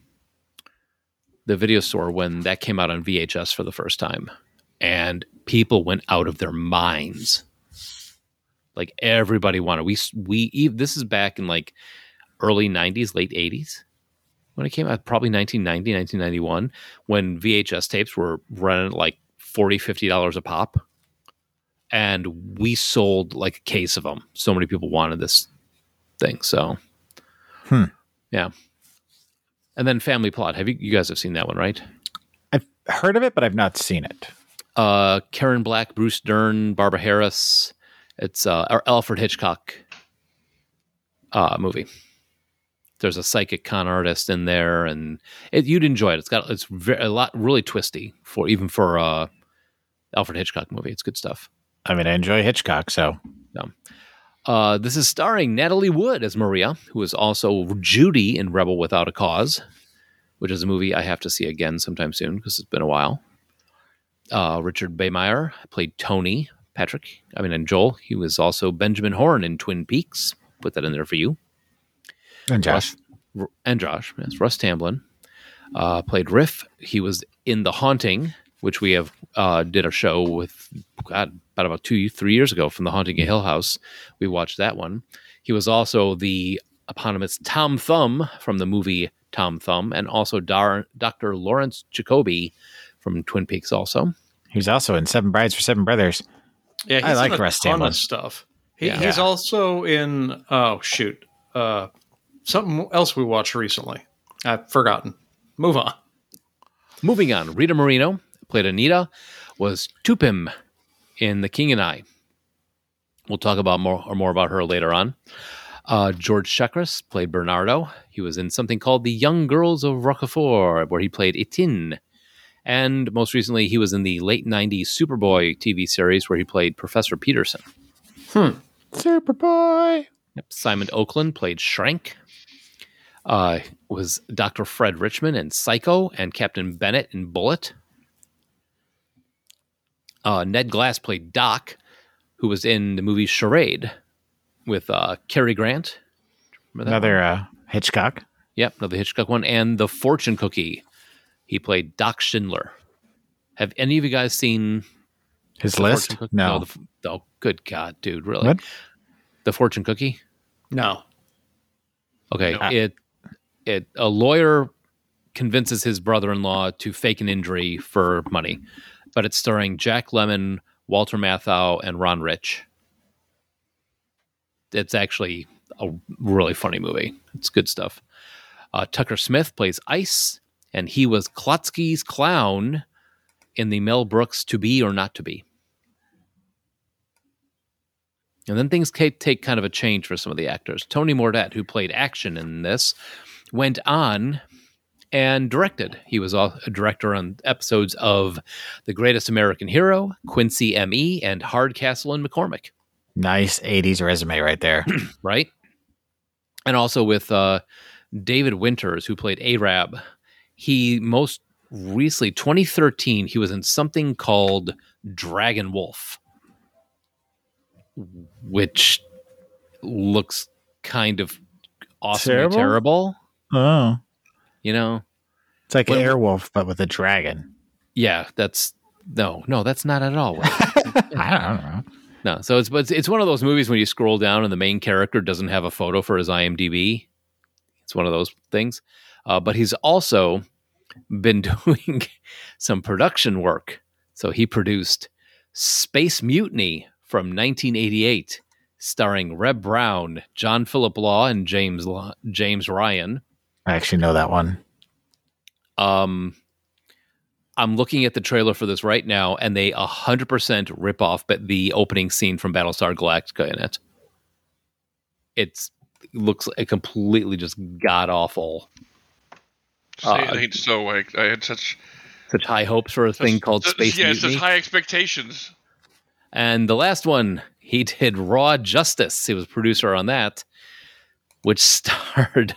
the video store when that came out on VHS for the first time, and people went out of their minds. Like everybody wanted. We we this is back in like early '90s, late '80s when it came out. Probably 1990, 1991, when VHS tapes were running like 40 50 dollars a pop, and we sold like a case of them. So many people wanted this thing. So, Hmm. yeah. And then Family Plot. Have you you guys have seen that one, right? I've heard of it, but I've not seen it. Uh, Karen Black, Bruce Dern, Barbara Harris. It's uh, or Alfred Hitchcock uh, movie. There's a psychic con artist in there, and it, you'd enjoy it. It's got it's ve- a lot really twisty for even for uh, Alfred Hitchcock movie. It's good stuff. I mean, I enjoy Hitchcock, so Uh, this is starring Natalie Wood as Maria, who is also Judy in Rebel Without a Cause, which is a movie I have to see again sometime soon because it's been a while. Uh, Richard Beymer played Tony Patrick. I mean, and Joel. He was also Benjamin Horne in Twin Peaks. Put that in there for you. and Josh. And Josh, yes, Russ Tamblyn uh, played Riff. He was in The Haunting, which we have uh, did a show with God, about about two, three years ago from The Haunting of Hill House. We watched that one. He was also the eponymous Tom Thumb from the movie Tom Thumb, and also Dar- Dr. Lawrence Jacoby from Twin Peaks. Also, He was also in Seven Brides for Seven Brothers. Yeah, I like in a Russ ton of stuff. He, Yeah. He's also in oh shoot, uh, something else we watched recently. I've forgotten. Move on. moving on. Rita Moreno played Anita, was Tuptim in The King and I. We'll talk about more or more about her later on. Uh, George Chakiris played Bernardo. He was in something called The Young Girls of Rochefort, where he played Etienne. And most recently, he was in the late 90s Superboy TV series where he played Professor Peterson. Hmm. Superboy. Yep. Simon Oakland played Schrank. Uh, was Dr. Fred Richmond in Psycho and Captain Bennett in Bullitt. Uh, Ned Glass played Doc, who was in the movie Charade with uh, Cary Grant. Remember that one? Another uh, Hitchcock. Yep, another Hitchcock one. And The Fortune Cookie. He played Doc Schindler. Have any of you guys seen His The list? Fortune Cookie? No. the oh, good God, dude, really? What? The Fortune Cookie? No. Okay, No. it it a lawyer convinces his brother-in-law to fake an injury for money, but it's starring Jack Lemmon, Walter Matthau, and Ron Rich. It's actually a really funny movie. It's good stuff. Uh, Tucker Smith plays Ice, and he was Klotsky's clown in the Mel Brooks "To Be or Not to Be." And then things take kind of a change for some of the actors. Tony Mordet, who played action in this, went on and directed. He was a director on episodes of The Greatest American Hero, Quincy M.E., and Hardcastle and McCormick, Nice 80s resume right there. right? And also with uh, David Winters, who played Arab. He most recently, 2013, he was in something called Dragon Wolf, which looks kind of awesome Terrible? terrible. oh. You know, It's like When- Airwolf, but with a dragon. yeah, that's no, no, that's not at all. I don't know. no, so it's but it's, it's one of those movies when you scroll down and the main character doesn't have a photo for his IMDb. It's one of those things. Uh, but he's also been doing some production work. So he produced Space Mutiny from 1988, starring Reb Brown, John Philip Law, and James Law, James Ryan. I actually know that one. Um, I'm looking at the trailer for this right now, and they 100% rip off but the opening scene from Battlestar Galactica in it. It's it looks like completely just god awful. Say Uh, it ain't so. I, I had such Such high hopes for a thing called such- Space Yeah, Mutiny. such high expectations. And the last one, he did Raw Justice. He was producer on that, which starred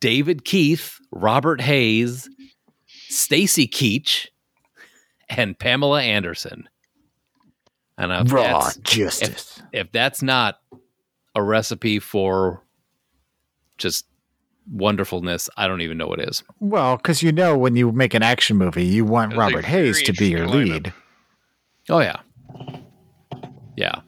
David Keith, Robert Hays, Stacy Keach, and Pamela Anderson. And if Raw that's, justice. if that's not a recipe for just wonderfulness, I don't even know what is. Well, because you know when you make an action movie, you want Robert Hays to be your lead. Oh yeah, yeah.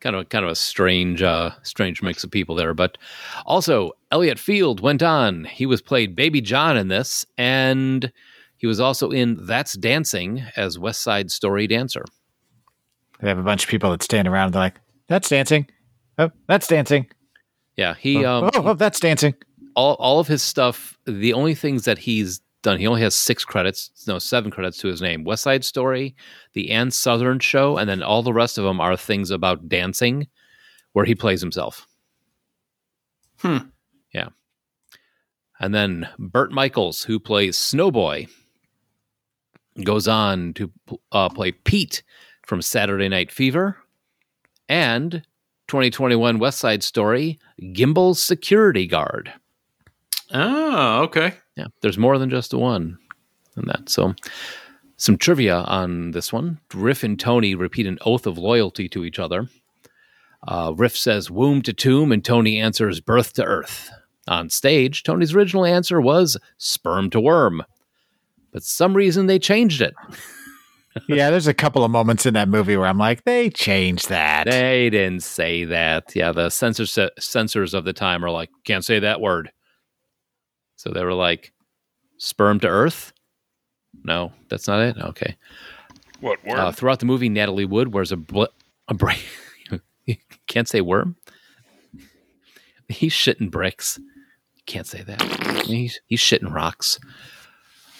Kind of, kind of a strange, uh, strange mix of people there. But also, Eliot Feld went on. He was played Baby John in this, and he was also in That's Dancing as West Side Story dancer. They have a bunch of people that stand around. And they're like, "That's dancing. Oh, that's dancing. Yeah, he, um, oh, oh, that's dancing." all, all of his stuff. The only things that he's done, he only has six credits, no, seven credits to his name. West Side Story, the Ann Sothern Show, and then all the rest of them are things about dancing, where he plays himself. Hmm. Yeah. And then Bert Michaels, who plays Snowboy, goes on to uh, play Pete from Saturday Night Fever and 2021 West Side Story, Gimbel's security guard. Oh, okay. Yeah, there's more than just one in that. So, some trivia on this one. Riff and Tony repeat an oath of loyalty to each other. Uh, Riff says womb to tomb, and Tony answers birth to earth. On stage, Tony's original answer was sperm to worm, but some reason they changed it. yeah, there's a couple of moments in that movie where I'm like, they changed that. They didn't say that. Yeah, the censors censors of the time are like, can't say that word. So they were like, sperm to earth? No, that's not it. Okay. What worm? Uh, throughout the movie, Natalie Wood wears a bl- a bra- you can't say worm. He's shitting bricks. Can't say that. He's he's shitting rocks.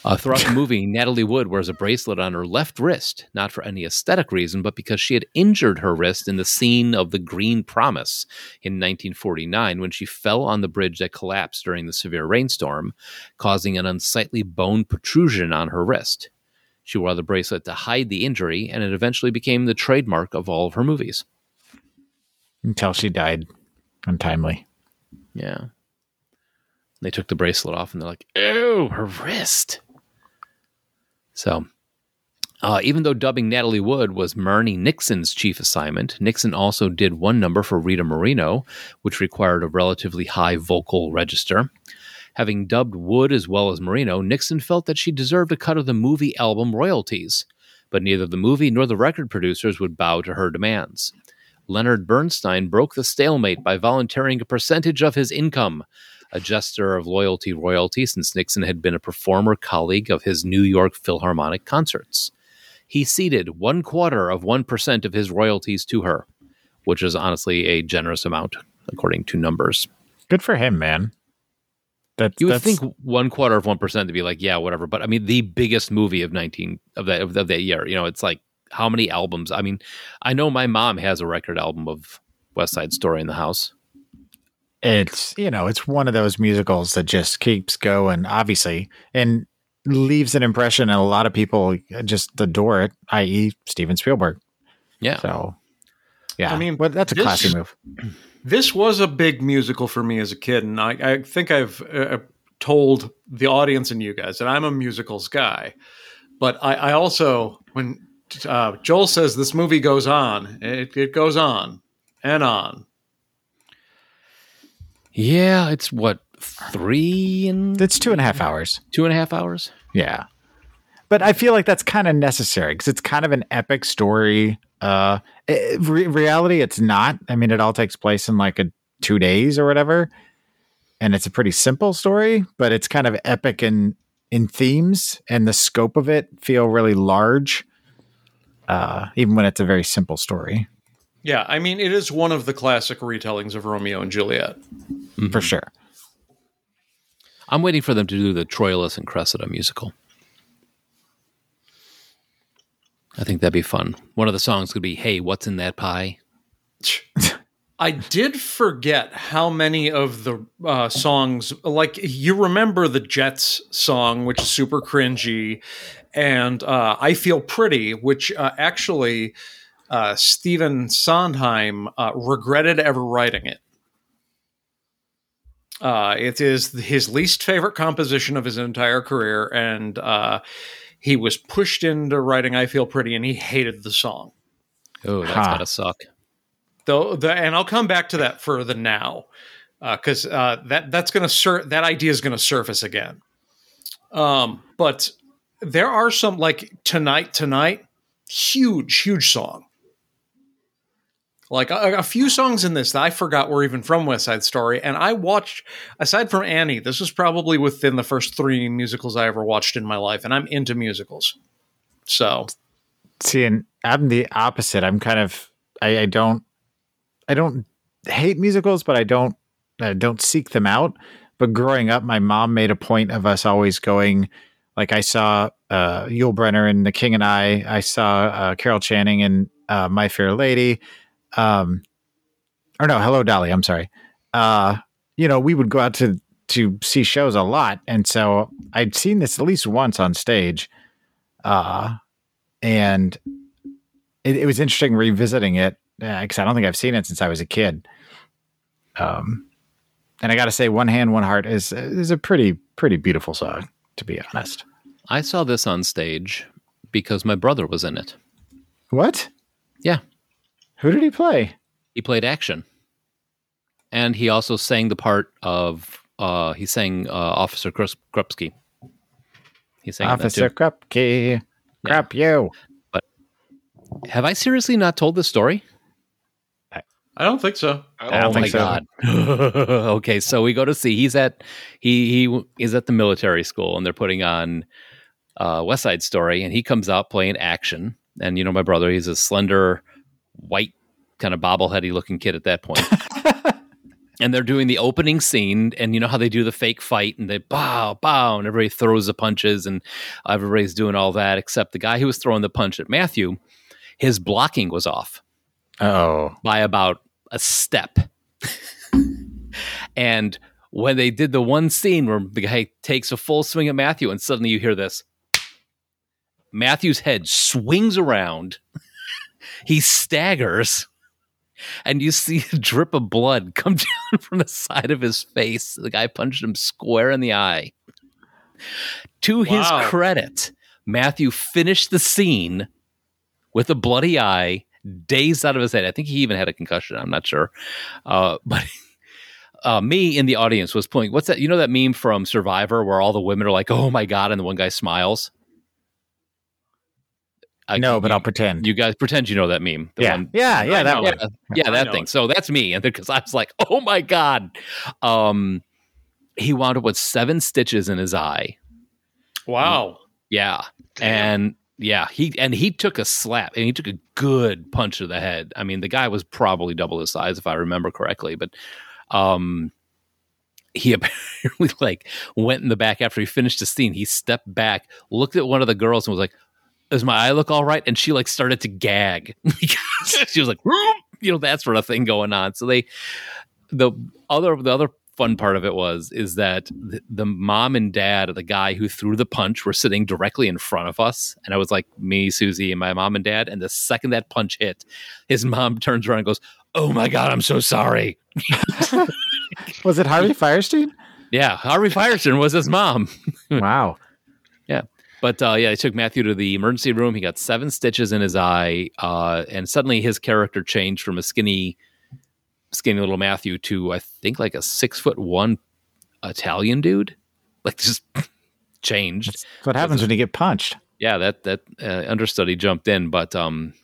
Uh, throughout the movie, Natalie Wood wears a bracelet on her left wrist, not for any aesthetic reason, but because she had injured her wrist in the scene of the Green Promise in 1949 when she fell on the bridge that collapsed during the severe rainstorm, causing an unsightly bone protrusion on her wrist. She wore the bracelet to hide the injury, and it eventually became the trademark of all of her movies. Until she died untimely. Yeah. They took the bracelet off and they're like, ew, her wrist. So, uh, even though dubbing Natalie Wood was Marni Nixon's chief assignment, Nixon also did one number for Rita Moreno, which required a relatively high vocal register. Having dubbed Wood as well as Moreno, Nixon felt that she deserved a cut of the movie album royalties, but neither the movie nor the record producers would bow to her demands. Leonard Bernstein broke the stalemate by volunteering a percentage of his income, a gesture of loyalty royalty since Nixon had been a performer colleague of his New York Philharmonic concerts. He ceded one quarter of 1% of his royalties to her, which is honestly a generous amount, according to numbers. Good for him, man. That, You would think one quarter of 1% to be like, yeah, whatever. But I mean, the biggest movie of 19 of that, of, of that year, you know, it's like how many albums? I mean, I know my mom has a record album of West Side Story in the house. It's you know it's one of those musicals that just keeps going obviously and leaves an impression and a lot of people just adore it i.e steven spielberg Yeah. so yeah I mean, well, that's a this- classy move This was a big musical for me as a kid, and I, I think I've uh, told the audience and you guys that I'm a musicals guy. But I, I also, when uh, Joel says this movie goes on, it, it goes on and on. Yeah, it's what, three and it's two and a half hours. Two and a half hours? yeah. But i feel like that's kind of necessary because it's kind of an epic story. Uh it, re- reality it's not. I mean it all takes place in like a two days or whatever. And it's a pretty simple story but it's kind of epic in in themes and the scope of it feel really large uh even when it's a very simple story Yeah, I mean, it is one of the classic retellings of Romeo and Juliet. for sure I'm waiting for them to do the Troilus and Cressida musical. I think that'd be fun. One of the songs could be, Hey, what's in that pie? I did forget how many of the uh, songs, like you remember the Jets song, which is super cringy, and uh, I Feel Pretty, which uh, actually uh, Stephen Sondheim uh, regretted ever writing it. Uh, it is his least favorite composition of his entire career, and uh, he was pushed into writing I Feel Pretty, and he hated the song Oh, that's Huh. gotta suck. though the and I'll come back to that for the now because uh, that that's going to sur- that idea is going to surface again. Um, but there are some like tonight tonight huge huge song. Like a, a few songs in this that I forgot were even from West Side Story, and I watched. Aside from Annie, this was probably within the first three musicals I ever watched in my life, and I'm into musicals. So See, and I'm the opposite. I'm kind of I, I don't I don't hate musicals, but I don't I don't seek them out. But growing up, my mom made a point of us always going. Like I saw uh, Yul Brynner in The King and I. I saw uh, Carol Channing in uh, My Fair Lady. Um, or no, Hello Dolly. I'm sorry. Uh, you know, we would go out to to see shows a lot, and so I'd seen this at least once on stage. Uh, and it, it was interesting revisiting it because I don't think I've seen it since I was a kid. Um, and I got to say, "One Hand, One Heart" is is a pretty pretty beautiful song, to be honest. I saw this on stage because my brother was in it. What? Yeah. Who did he play? He played action. And he also sang the part of uh he sang uh Officer Krus- Krupski. He sang Officer too. Krupke. Crap you. Have I seriously not told this story? I don't think so. I don't oh think my so. god. okay, so we go to see. He's at he he is at the military school, and they're putting on uh, West Side Story, and he comes out playing action. And you know, my brother, he's a slender, white, kind of bobbleheady looking kid at that point. and they're doing the opening scene and you know how they do the fake fight and they bow bow and everybody throws the punches and everybody's doing all that except the guy who was throwing the punch at matthew his blocking was off Oh, by about a step. And when they did the one scene where the guy takes a full swing at matthew and suddenly you hear this. Matthew's head swings around he staggers and you see a drip of blood come down from the side of his face. The guy punched him square in the eye. To his Wow. credit, Matthew finished the scene with a bloody eye, dazed out of his head. I think he even had a concussion. I'm not sure. Uh, but uh, me in the audience was pulling. What's that? You know that meme from Survivor where all the women are like, "Oh my god," and the one guy smiles. I- no, but you- I'll pretend. you guys pretend you know that meme. The yeah, one- yeah, yeah, I that know one. yeah, that thing. it. So that's me, and because I was like, "Oh my god," um, he wound up with seven stitches in his eye. Wow. Yeah, and yeah, he and he took a slap, and he took a good punch to the head. I mean, the guy was probably double his size, if I remember correctly, but um, he apparently like went in the back after he finished the scene. He stepped back, looked at one of the girls, and was like, "Does my eye look all right?" And she like started to gag because she was like, you know, that sort of thing going on. So they, the other, the other fun part of it was is that the, the mom and dad of the guy who threw the punch were sitting directly in front of us, and I was like, me, Susie, and my mom and dad. And the second that punch hit, his mom turns around and goes, "Oh my god, I'm so sorry." Was it Harvey Fierstein? Yeah, Harvey Fierstein was his mom. wow. But uh, yeah, they took Matthew to the emergency room. He got seven stitches in his eye, uh, and suddenly his character changed from a skinny, skinny little Matthew to I think like a six foot one Italian dude. Like just changed. That's what happens when you get punched. Yeah, that that uh, understudy jumped in, but um,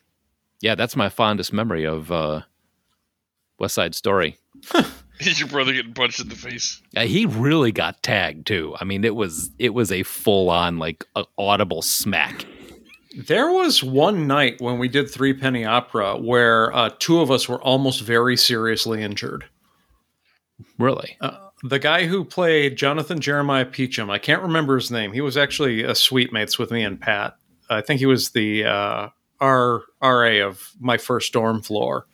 yeah, that's my fondest memory of uh, West Side Story. Is your brother getting punched in the face? Uh, he really got tagged too. I mean, it was it was a full on like a audible smack. There was one night when we did Three Penny Opera where uh, two of us were almost very seriously injured. Really. The guy who played Jonathan Jeremiah Peachum, I can't remember his name. He was actually a suite mates with me and Pat. I think he was the uh, R RA of my first dorm floor.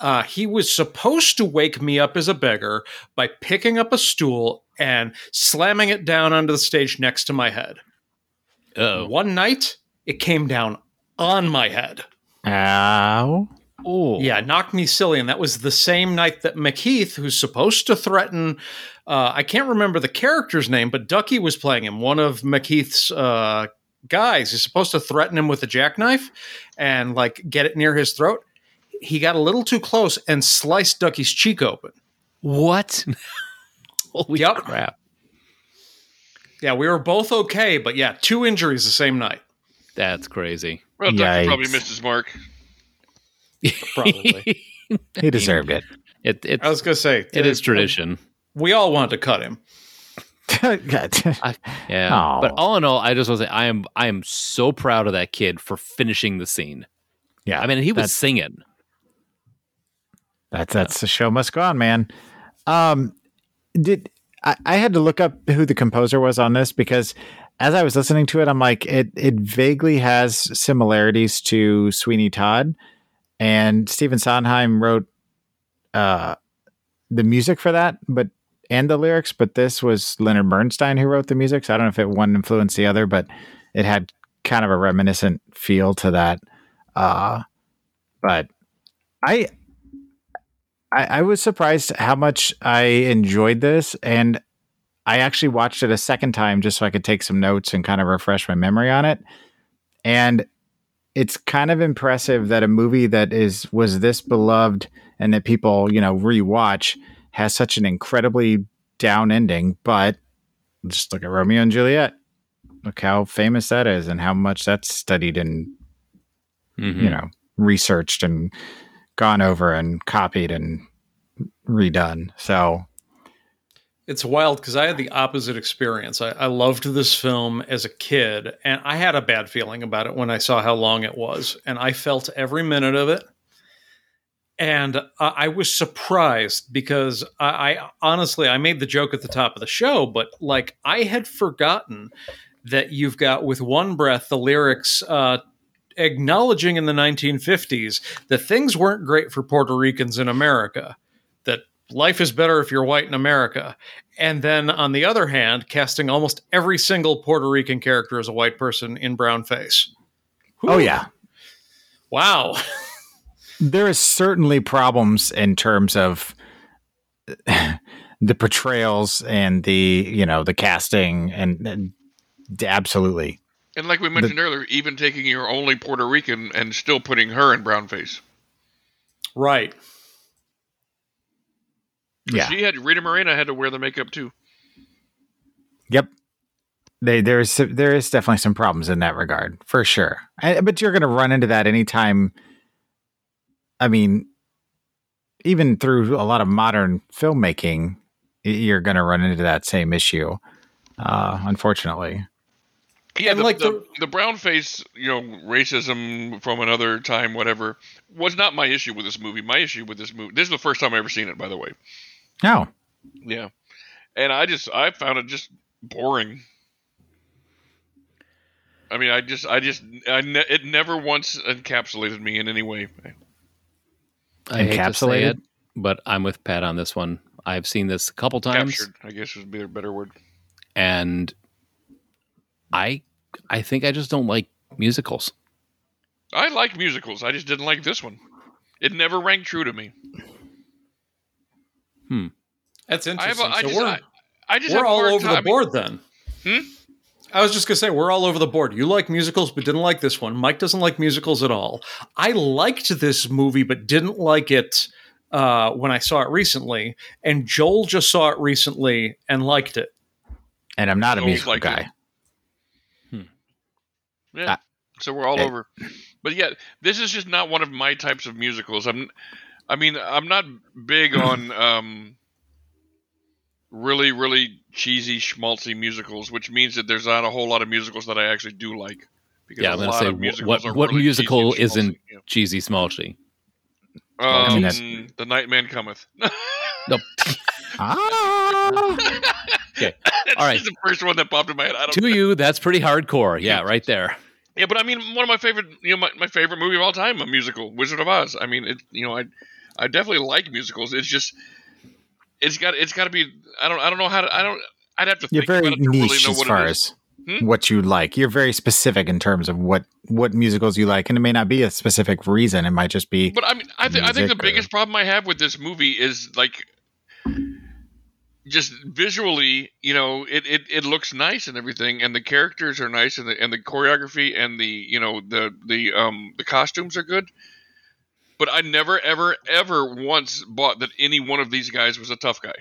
Uh, he was supposed to wake me up as a beggar by picking up a stool and slamming it down onto the stage next to my head. Oh. One night, it came down on my head. Ow. Oh. Yeah, knocked me silly. And that was the same night that Macheath, who's supposed to threaten, uh, I can't remember the character's name, but Ducky was playing him, one of Macheath's uh, guys. He's supposed to threaten him with a jackknife and like get it near his throat. He got a little too close and sliced Ducky's cheek open. What? Holy Yep. crap. Yeah, we were both okay, but yeah, two injuries the same night, That's crazy. Well, Ducky probably Yikes. missed his mark. probably. He deserved it. It, it's, I was gonna say it is uh, tradition. We all wanted to cut him. Yeah. Aw. But all in all, I just want to say I am I am so proud of that kid for finishing the scene. yeah. I mean, he was singing. That's that's the show must go on, man. Um, did I, I had to look up who the composer was on this because as I was listening to it, I'm like, it it vaguely has similarities to Sweeney Todd, and Stephen Sondheim wrote uh the music for that, but and the lyrics, but this was Leonard Bernstein who wrote the music. So I don't know if it one influenced the other, but it had kind of a reminiscent feel to that. Uh, but I, I, I was surprised how much I enjoyed this, and I actually watched it a second time just so I could take some notes and kind of refresh my memory on it. And it's kind of impressive that a movie that is was this beloved and that people you know rewatch has such an incredibly down ending. But just look at Romeo and Juliet. Look how famous that is, and how much that's studied and Mhm. you know researched and gone over and copied and redone. So It's wild because I had the opposite experience. I, I loved this film as a kid, and I had a bad feeling about it when I saw how long it was, and I felt every minute of it. and I was surprised because I, I honestly I made the joke at the top of the show, but like I had forgotten that you've got with one breath the lyrics uh, acknowledging in the 1950s that things weren't great for Puerto Ricans in America, that life is better if you're white in America. And then on the other hand, casting almost every single Puerto Rican character as a white person in brown face. Oh yeah, Wow. there is certainly problems in terms of the portrayals and the you know the casting and, and absolutely And like we mentioned earlier, even taking your only Puerto Rican and still putting her in brown face. right. yeah She had Rita Moreno had to wear the makeup too. Yep. They, there's there is definitely some problems in that regard for sure. I, but you're going to run into that anytime. I mean, even through a lot of modern filmmaking, you're going to run into that same issue. Uh, unfortunately, Yeah, And the, like the, the- the brown face, you know, racism from another time, whatever, was not my issue with this movie. My issue with this movie, this is the first time I ever seen it, by the way. no, Yeah, and I just I found it just boring. I mean, I just I just I ne- it never once encapsulated me in any way. I hate to say Encapsulated? it, but I'm with Pat on this one. I've seen this a couple times, Captured, I guess would be a better word. and I I think I just don't like musicals. I like musicals. I just didn't like this one. It never rang true to me. Hmm. That's I have interesting. a, I so just, we're I, I just we're have a all over time- the board then. Hmm? I was just gonna say we're all over the board. You like musicals, but didn't like this one. Mike doesn't like musicals at all. I liked this movie, but didn't like it uh, when I saw it recently. And Joel just saw it recently and liked it. and I'm not a Always musical guy. it. Yeah. Uh, so we're all eh. over. But yeah, this is just not one of my types of musicals. I'm I mean, I'm not big on um really really cheesy schmaltzy musicals, which means that there's not a whole lot of musicals that I actually do like. Because Yeah, a I'm going to lot say what what really musical isn't yeah. cheesy smalchy? Um, The Nightman Cometh. Nope. Ah, okay. All right. the first one that popped in my head. I don't To you, that's pretty hardcore. Yeah, right there. Yeah, but I mean, one of my favorite, you know, my, my favorite movie of all time, a musical, Wizard of Oz. I mean, it, you know, I, I definitely like musicals. It's just, it's got, it's got to be. I don't, I don't know how to. I don't. I'd have to you're think very about it to niche really know as what far as Hmm? what you like. You're very specific in terms of what what musicals you like, and it may not be a specific reason. It might just be But I mean, I, th- I think the or- biggest problem I have with this movie is like, just visually, you know, it, it, it looks nice and everything, and the characters are nice, and the and the choreography and the you know the the um the costumes are good. But I never ever ever once bought that any one of these guys was a tough guy.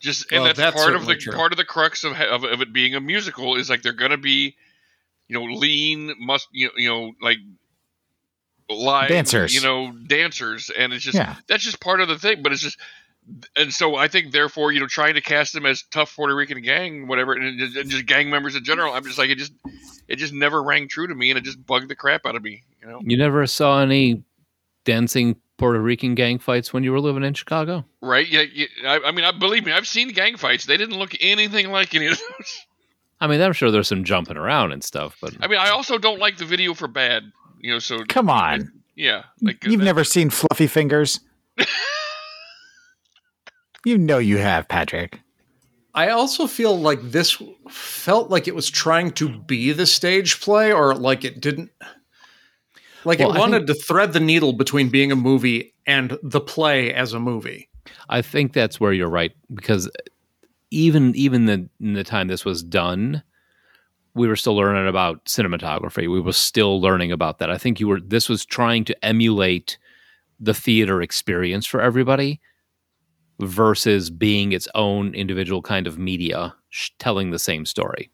Just and Well, that's, that's part of the true. part of the crux of, of of it being a musical is like they're gonna be, you know, lean, must you know, you know like live Dancers. you know, dancers, and it's just Yeah. that's just part of the thing. But it's just, and so I think therefore you know trying to cast them as tough Puerto Rican gang, whatever, and just, and just gang members in general, I'm just like it just it just never rang true to me, and it just bugged the crap out of me, you know. You never saw any dancing Puerto Rican gang fights when you were living in Chicago? Right? Yeah. yeah I, I mean, I believe me. I've seen gang fights. They didn't look anything like any of those. I mean, I'm sure there's some jumping around and stuff, but I mean, I also don't like the video for bad. You know, so come on. yeah, like You've uh, never seen Fluffy Fingers? you know you have, Patrick. I also feel like this felt like it was trying to be the stage play, or like it didn't. Like Well, it I wanted to thread the needle between being a movie and the play as a movie. I think that's where you're right because even even the in the time this was done, we were still learning about cinematography. We were still learning about that. I think you were this was trying to emulate the theater experience for everybody versus being its own individual kind of media sh- telling the same story.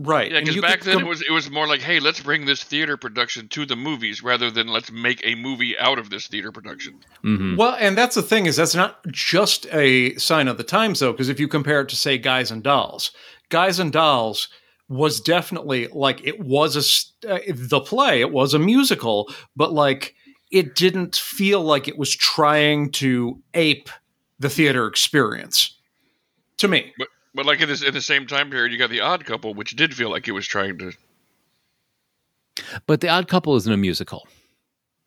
Right. Yeah, because back could then com- it was it was more like, hey, let's bring this theater production to the movies rather than let's make a movie out of this theater production. hmm Well, and that's the thing is that's not just a sign of the times though, because if you compare it to say Guys and Dolls, Guys and Dolls was definitely like it was a uh, the play, it was a musical, but like it didn't feel like it was trying to ape the theater experience to me. But but like in this in the same time period, you got the Odd Couple, which did feel like it was trying to. But The Odd Couple isn't a musical.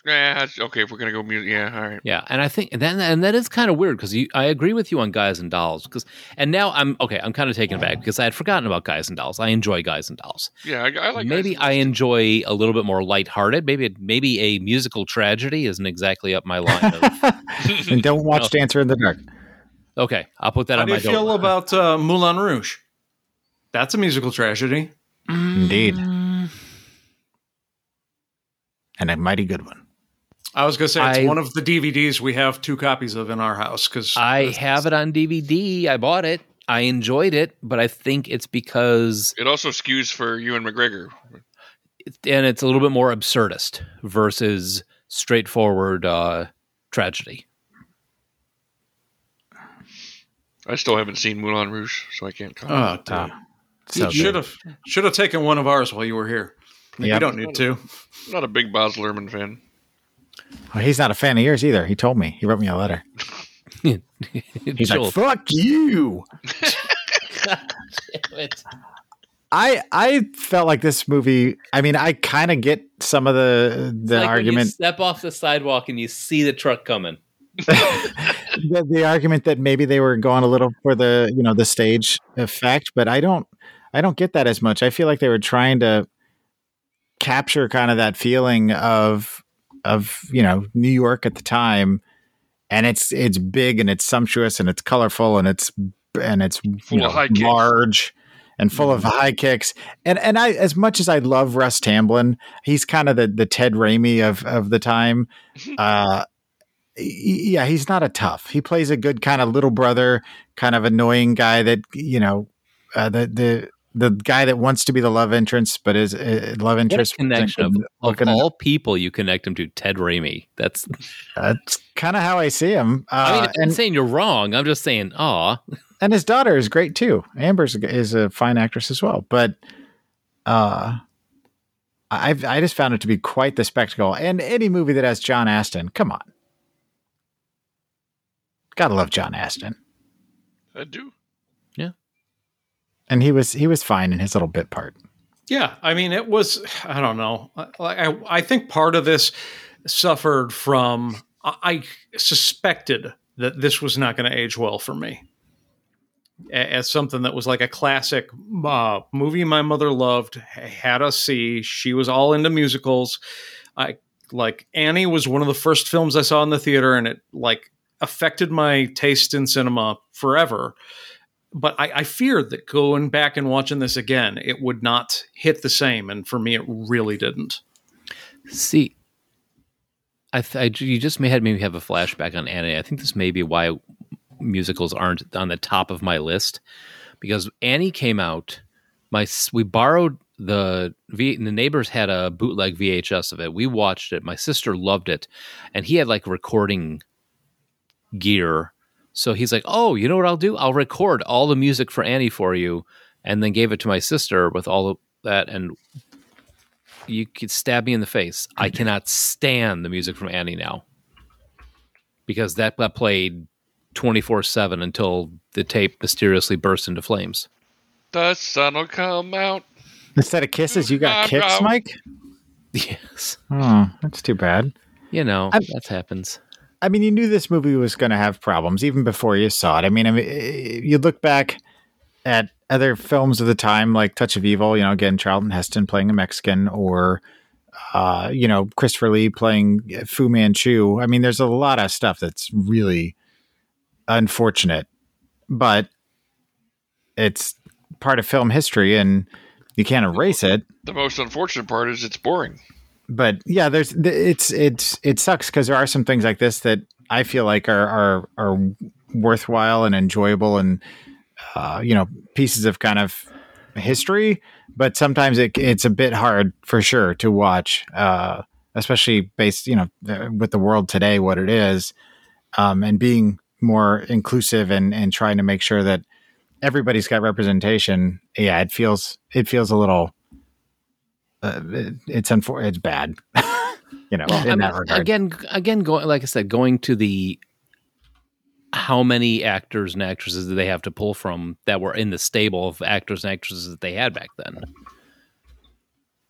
Yeah, okay. If we're gonna go music, yeah, all right. Yeah, and I think and then and that is kind of weird because I agree with you on Guys and Dolls because and now I'm okay. I'm kind of taken aback because I had forgotten about Guys and Dolls. I enjoy Guys and Dolls. Yeah, I, I like. maybe I enjoy a little bit more lighthearted. Maybe maybe a musical tragedy isn't exactly up my line. Of, and don't watch Dancer in the Dark. okay, I'll put that How on do my you feel don't- about uh, Moulin Rouge? That's a musical tragedy. Indeed. And a mighty good one. I was going to say it's I- one of the DVDs we have two copies of in our house because I have it on DVD. I bought it. I enjoyed it, but I think it's because It also skews for Ewan McGregor. and it's a little bit more absurdist versus straightforward uh, tragedy. I still haven't seen Moulin Rouge, so I can't comment. Oh, dude. So you should have should have taken one of ours while you were here. You don't need to. I'm not a big Baz Luhrmann fan. Well, he's not a fan of yours either. He told me. He wrote me a letter. He's Joel, like, "Fuck you." I I felt like this movie. I mean, I kind of get some of the the Like argument step off the sidewalk and you see the truck coming. the, the argument that maybe they were going a little for the you know the stage effect, but I don't I don't get that as much. I feel like they were trying to capture kind of that feeling of of you know New York at the time, and it's it's big and it's sumptuous and it's colorful and it's and it's Full you of know, high kicks. large and full of high kicks. And and I as much as I love Russ Tamblyn, he's kind of the the Ted Raimi of of the time. Uh yeah, he's not a tough. He plays a good kind of little brother, kind of annoying guy that you know, uh, the the the guy that wants to be the love interest, but is uh, love interest. connection of, of looking at- all people you connect him to Ted Raimi. That's That's kind of how I see him. Uh, I mean, I'm and not saying you're wrong. I'm just saying, aw. and his daughter is great too. Amber's a- is a fine actress as well, but uh, I I just found it to be quite the spectacle. And any movie that has John Astin, come on, gotta love John Astin. I do. And he was he was fine in his little bit part. Yeah, I mean, it was. I don't know. I, I, think part of this suffered from. I I suspected that this was not going to age well for me, as something that was like a classic uh, movie my mother loved, had us see. She was all into musicals. I like Annie was one of the first films I saw in the theater, and it like affected my taste in cinema forever but I, I feared that going back and watching this again, it would not hit the same, and for me, it really didn't. See, I, th- I you just may had me have a flashback on Annie. I think this may be why musicals aren't on the top of my list because Annie came out. My we borrowed the v, the neighbors had a bootleg VHS of it. We watched it. My sister loved it, and he had like recording gear. So he's like, "Oh, you know what I'll do? I'll record all the music for Annie for you," and then gave it to my sister with all of that. And you could stab me in the face. I cannot stand the music from Annie now because that got played twenty four seven until the tape mysteriously burst into flames. The sun will come out. Instead of kisses, you got I'm kicks, out. Mike. Yes, Oh, that's too bad. you know I'm- that happens. I mean, you knew this movie was going to have problems even before you saw it. I mean, I mean, eh, you look back at other films of the time, like Touch of Evil. You know, again, Charlton Heston playing a Mexican, or uh, you know, Christopher Lee playing Fu Manchu. I mean, there's a lot of stuff that's really unfortunate, but it's part of film history, and you can't erase it The most unfortunate part is it's boring. But yeah, there's it's it's it sucks because there are some things like this that I feel like are are are worthwhile and enjoyable and uh, you know pieces of kind of history, but sometimes it, it's a bit hard for sure to watch, uh, especially based you know with the world today what it is, um, and being more inclusive and and trying to make sure that everybody's got representation. Yeah, it feels it feels a little uh, it, it's unfor- it's bad. You know, Well, in I mean, that regard. again, again, going like I said, going to the how many actors and actresses did they have to pull from that were in the stable of actors and actresses that they had back then?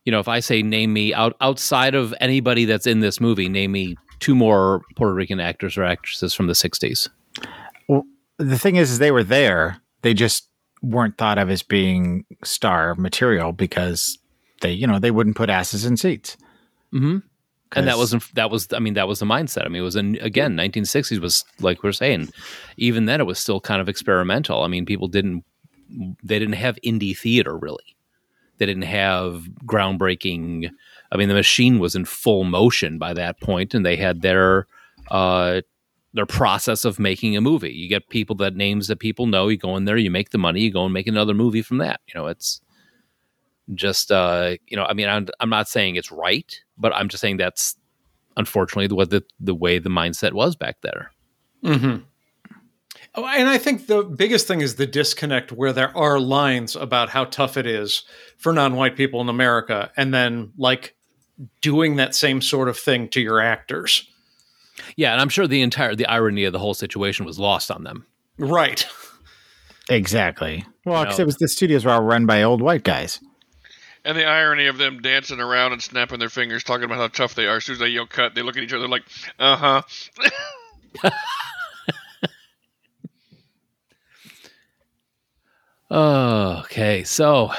You know, if I say name me out outside of anybody that's in this movie, name me two more Puerto Rican actors or actresses from the '60s. Well, the thing is, is they were there. They just weren't thought of as being star material because they, you know, they wouldn't put asses in seats. Mm-hmm. And that wasn't that was I mean that was the mindset. I mean it was in again 1960s was like we are saying, even then it was still kind of experimental. I mean people didn't they didn't have indie theater really. They didn't have groundbreaking. I mean the machine was in full motion by that point, and they had their uh, their process of making a movie. You get people that names that people know. You go in there, you make the money, you go and make another movie from that. You know it's just uh you know i mean I'm, I'm not saying it's right but i'm just saying that's unfortunately what the the way the mindset was back there Mm-hmm. Oh, and I think the biggest thing is the disconnect where there are lines about how tough it is for non-white people in America, and then like doing that same sort of thing to your actors. yeah and i'm sure the entire the irony of the whole situation was lost on them Right. Exactly. Well, because No. it was the studios were all run by old white guys. And the irony of them dancing around and snapping their fingers, talking about how tough they are. As soon as they yell cut, they look at each other like, uh huh. okay so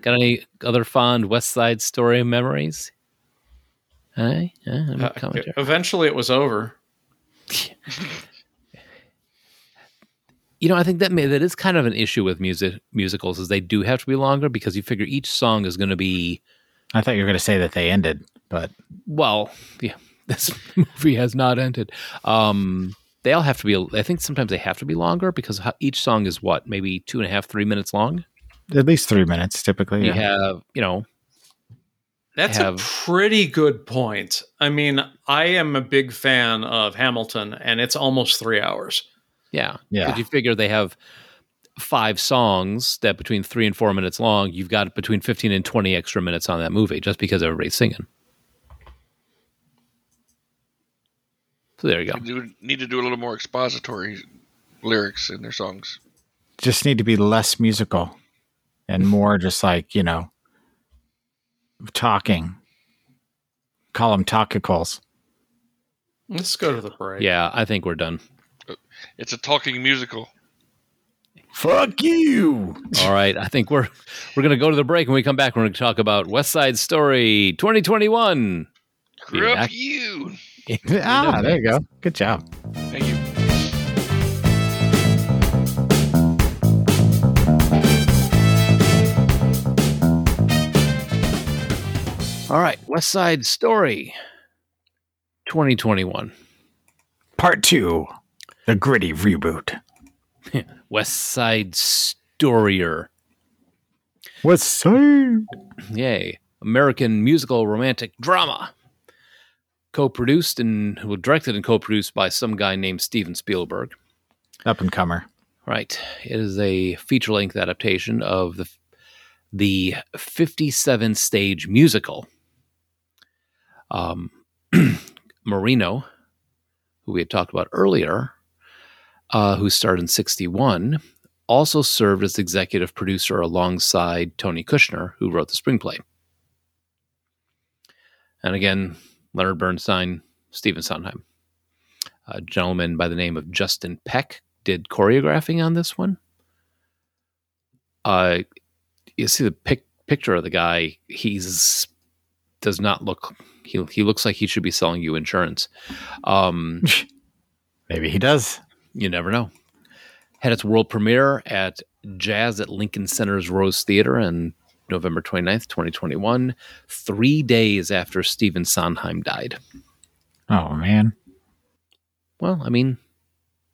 got any other fond west side story memories hey any Uh, eventually, it was over. you know i think that may that is kind of an issue with music musicals is they do have to be longer because you figure each song is going to be I thought you were going to say that they ended, but well, yeah, this movie has not ended. Um, they all have to be. I think sometimes they have to be longer because each song is what maybe two and a half, three minutes long. at least three minutes typically. You Yeah. have, you know, That's have- a pretty good point. I mean, I am a big fan of Hamilton, and it's almost three hours. Yeah, Yeah. But you figure they have five songs that between three and four minutes long. You've got between fifteen and twenty extra minutes on that movie just because everybody's singing. So there you go. Do, need to do a little more expository lyrics in their songs. Just need to be less musical and more just like, you know, talking. Call them talkicals. Let's go to the break. Yeah, I think we're done. It's a talking musical. Fuck you. All right, I think we're we're gonna go to the break. When we come back, we're gonna talk about West Side Story 2021. Be you. ah, there you go. Good job. Thank you. All right, West Side Story 2021. Part two, the gritty reboot. West Side Storier. What's side? Yay. American musical romantic drama. Co-produced and well, directed and co-produced by some guy named Steven Spielberg. Up and comer. Right. It is a feature-length adaptation of the the 57 stage musical. Um, Moreno, who we had talked about earlier, uh, who starred in 61, also served as executive producer alongside Tony Kushner, who wrote the screenplay. And again, Leonard Bernstein, Stephen Sondheim. A gentleman by the name of Justin Peck did choreographing on this one. Uh, you see the pic- picture of the guy. He's does not look. He he looks like he should be selling you insurance. Um, Maybe he does. You never know. Had its world premiere at Jazz at Lincoln Center's Rose Theater on November 29th, 2021, three days after Stephen Sondheim died. Oh man. Well, I mean,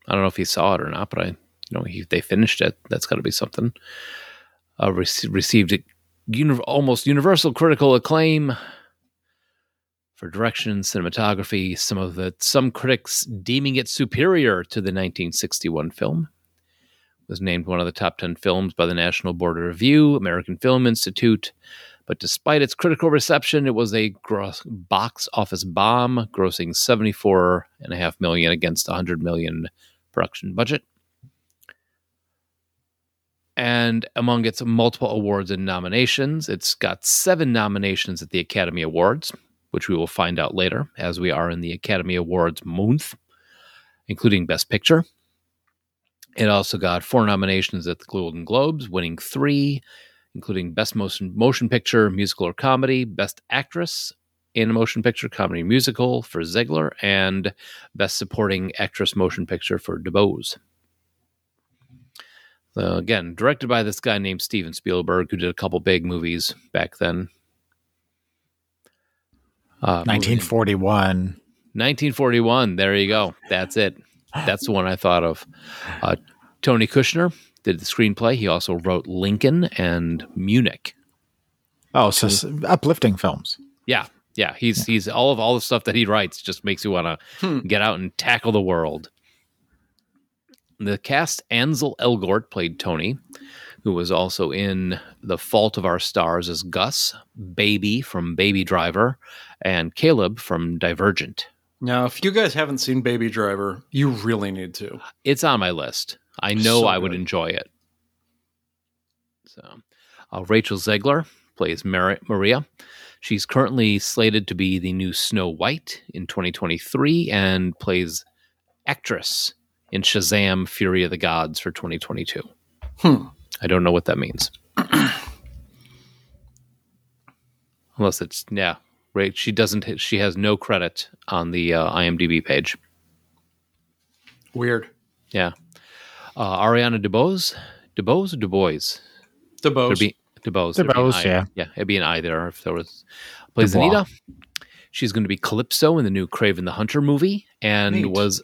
I don't know if he saw it or not, but I, you know, he, they finished it. That's got to be something. Uh, rece- received uni- almost universal critical acclaim for direction and cinematography. Some of the some critics deeming it superior to the 1961 film. Was named one of the top 10 films by the National Board of Review, American Film Institute, But despite its critical reception, it was a gross box office bomb, grossing 74.5 million against a 100 million production budget. And among its multiple awards and nominations, it's got seven nominations at the Academy Awards, which we will find out later as we are in the Academy Awards month, including Best Picture. It also got four nominations at the Golden Globes, winning three, including Best Motion, motion Picture, Musical or Comedy, Best Actress in a Motion Picture, Comedy Musical for Zegler, and Best Supporting Actress Motion Picture for DeBose. So again, directed by this guy named Steven Spielberg, who did a couple big movies back then. Uh, moving- 1941. 1941. There you go. That's it. That's the one I thought of. Uh, Tony Kushner did the screenplay. He also wrote Lincoln and Munich. Oh, so s- uplifting films. Yeah, yeah. He's he's all of all the stuff that he writes just makes you want to get out and tackle the world. The cast Ansel Elgort played Tony, who was also in The Fault of Our Stars as Gus, Baby from Baby Driver, and Caleb from Divergent. Now, if you guys haven't seen Baby Driver, you really need to. It's on my list. I know So I would enjoy it. So, uh, Rachel Zegler plays Mar- Maria. She's currently slated to be the new Snow White in 2023 and plays actress in Shazam: Fury of the Gods for 2022. Hmm. I don't know what that means. Unless it's yeah, right. She doesn't. She has no credit on the uh, IMDb page. Weird. Yeah. Uh, Ariana DeBose, DeBose or DuBois? There'd DeBose. be DeBose. there'd be an DeBose, yeah. Yeah, it'd be an I there if there was. Plays Dubois. Anita. She's going to be Calypso in the new Kraven the Hunter movie and Neat. was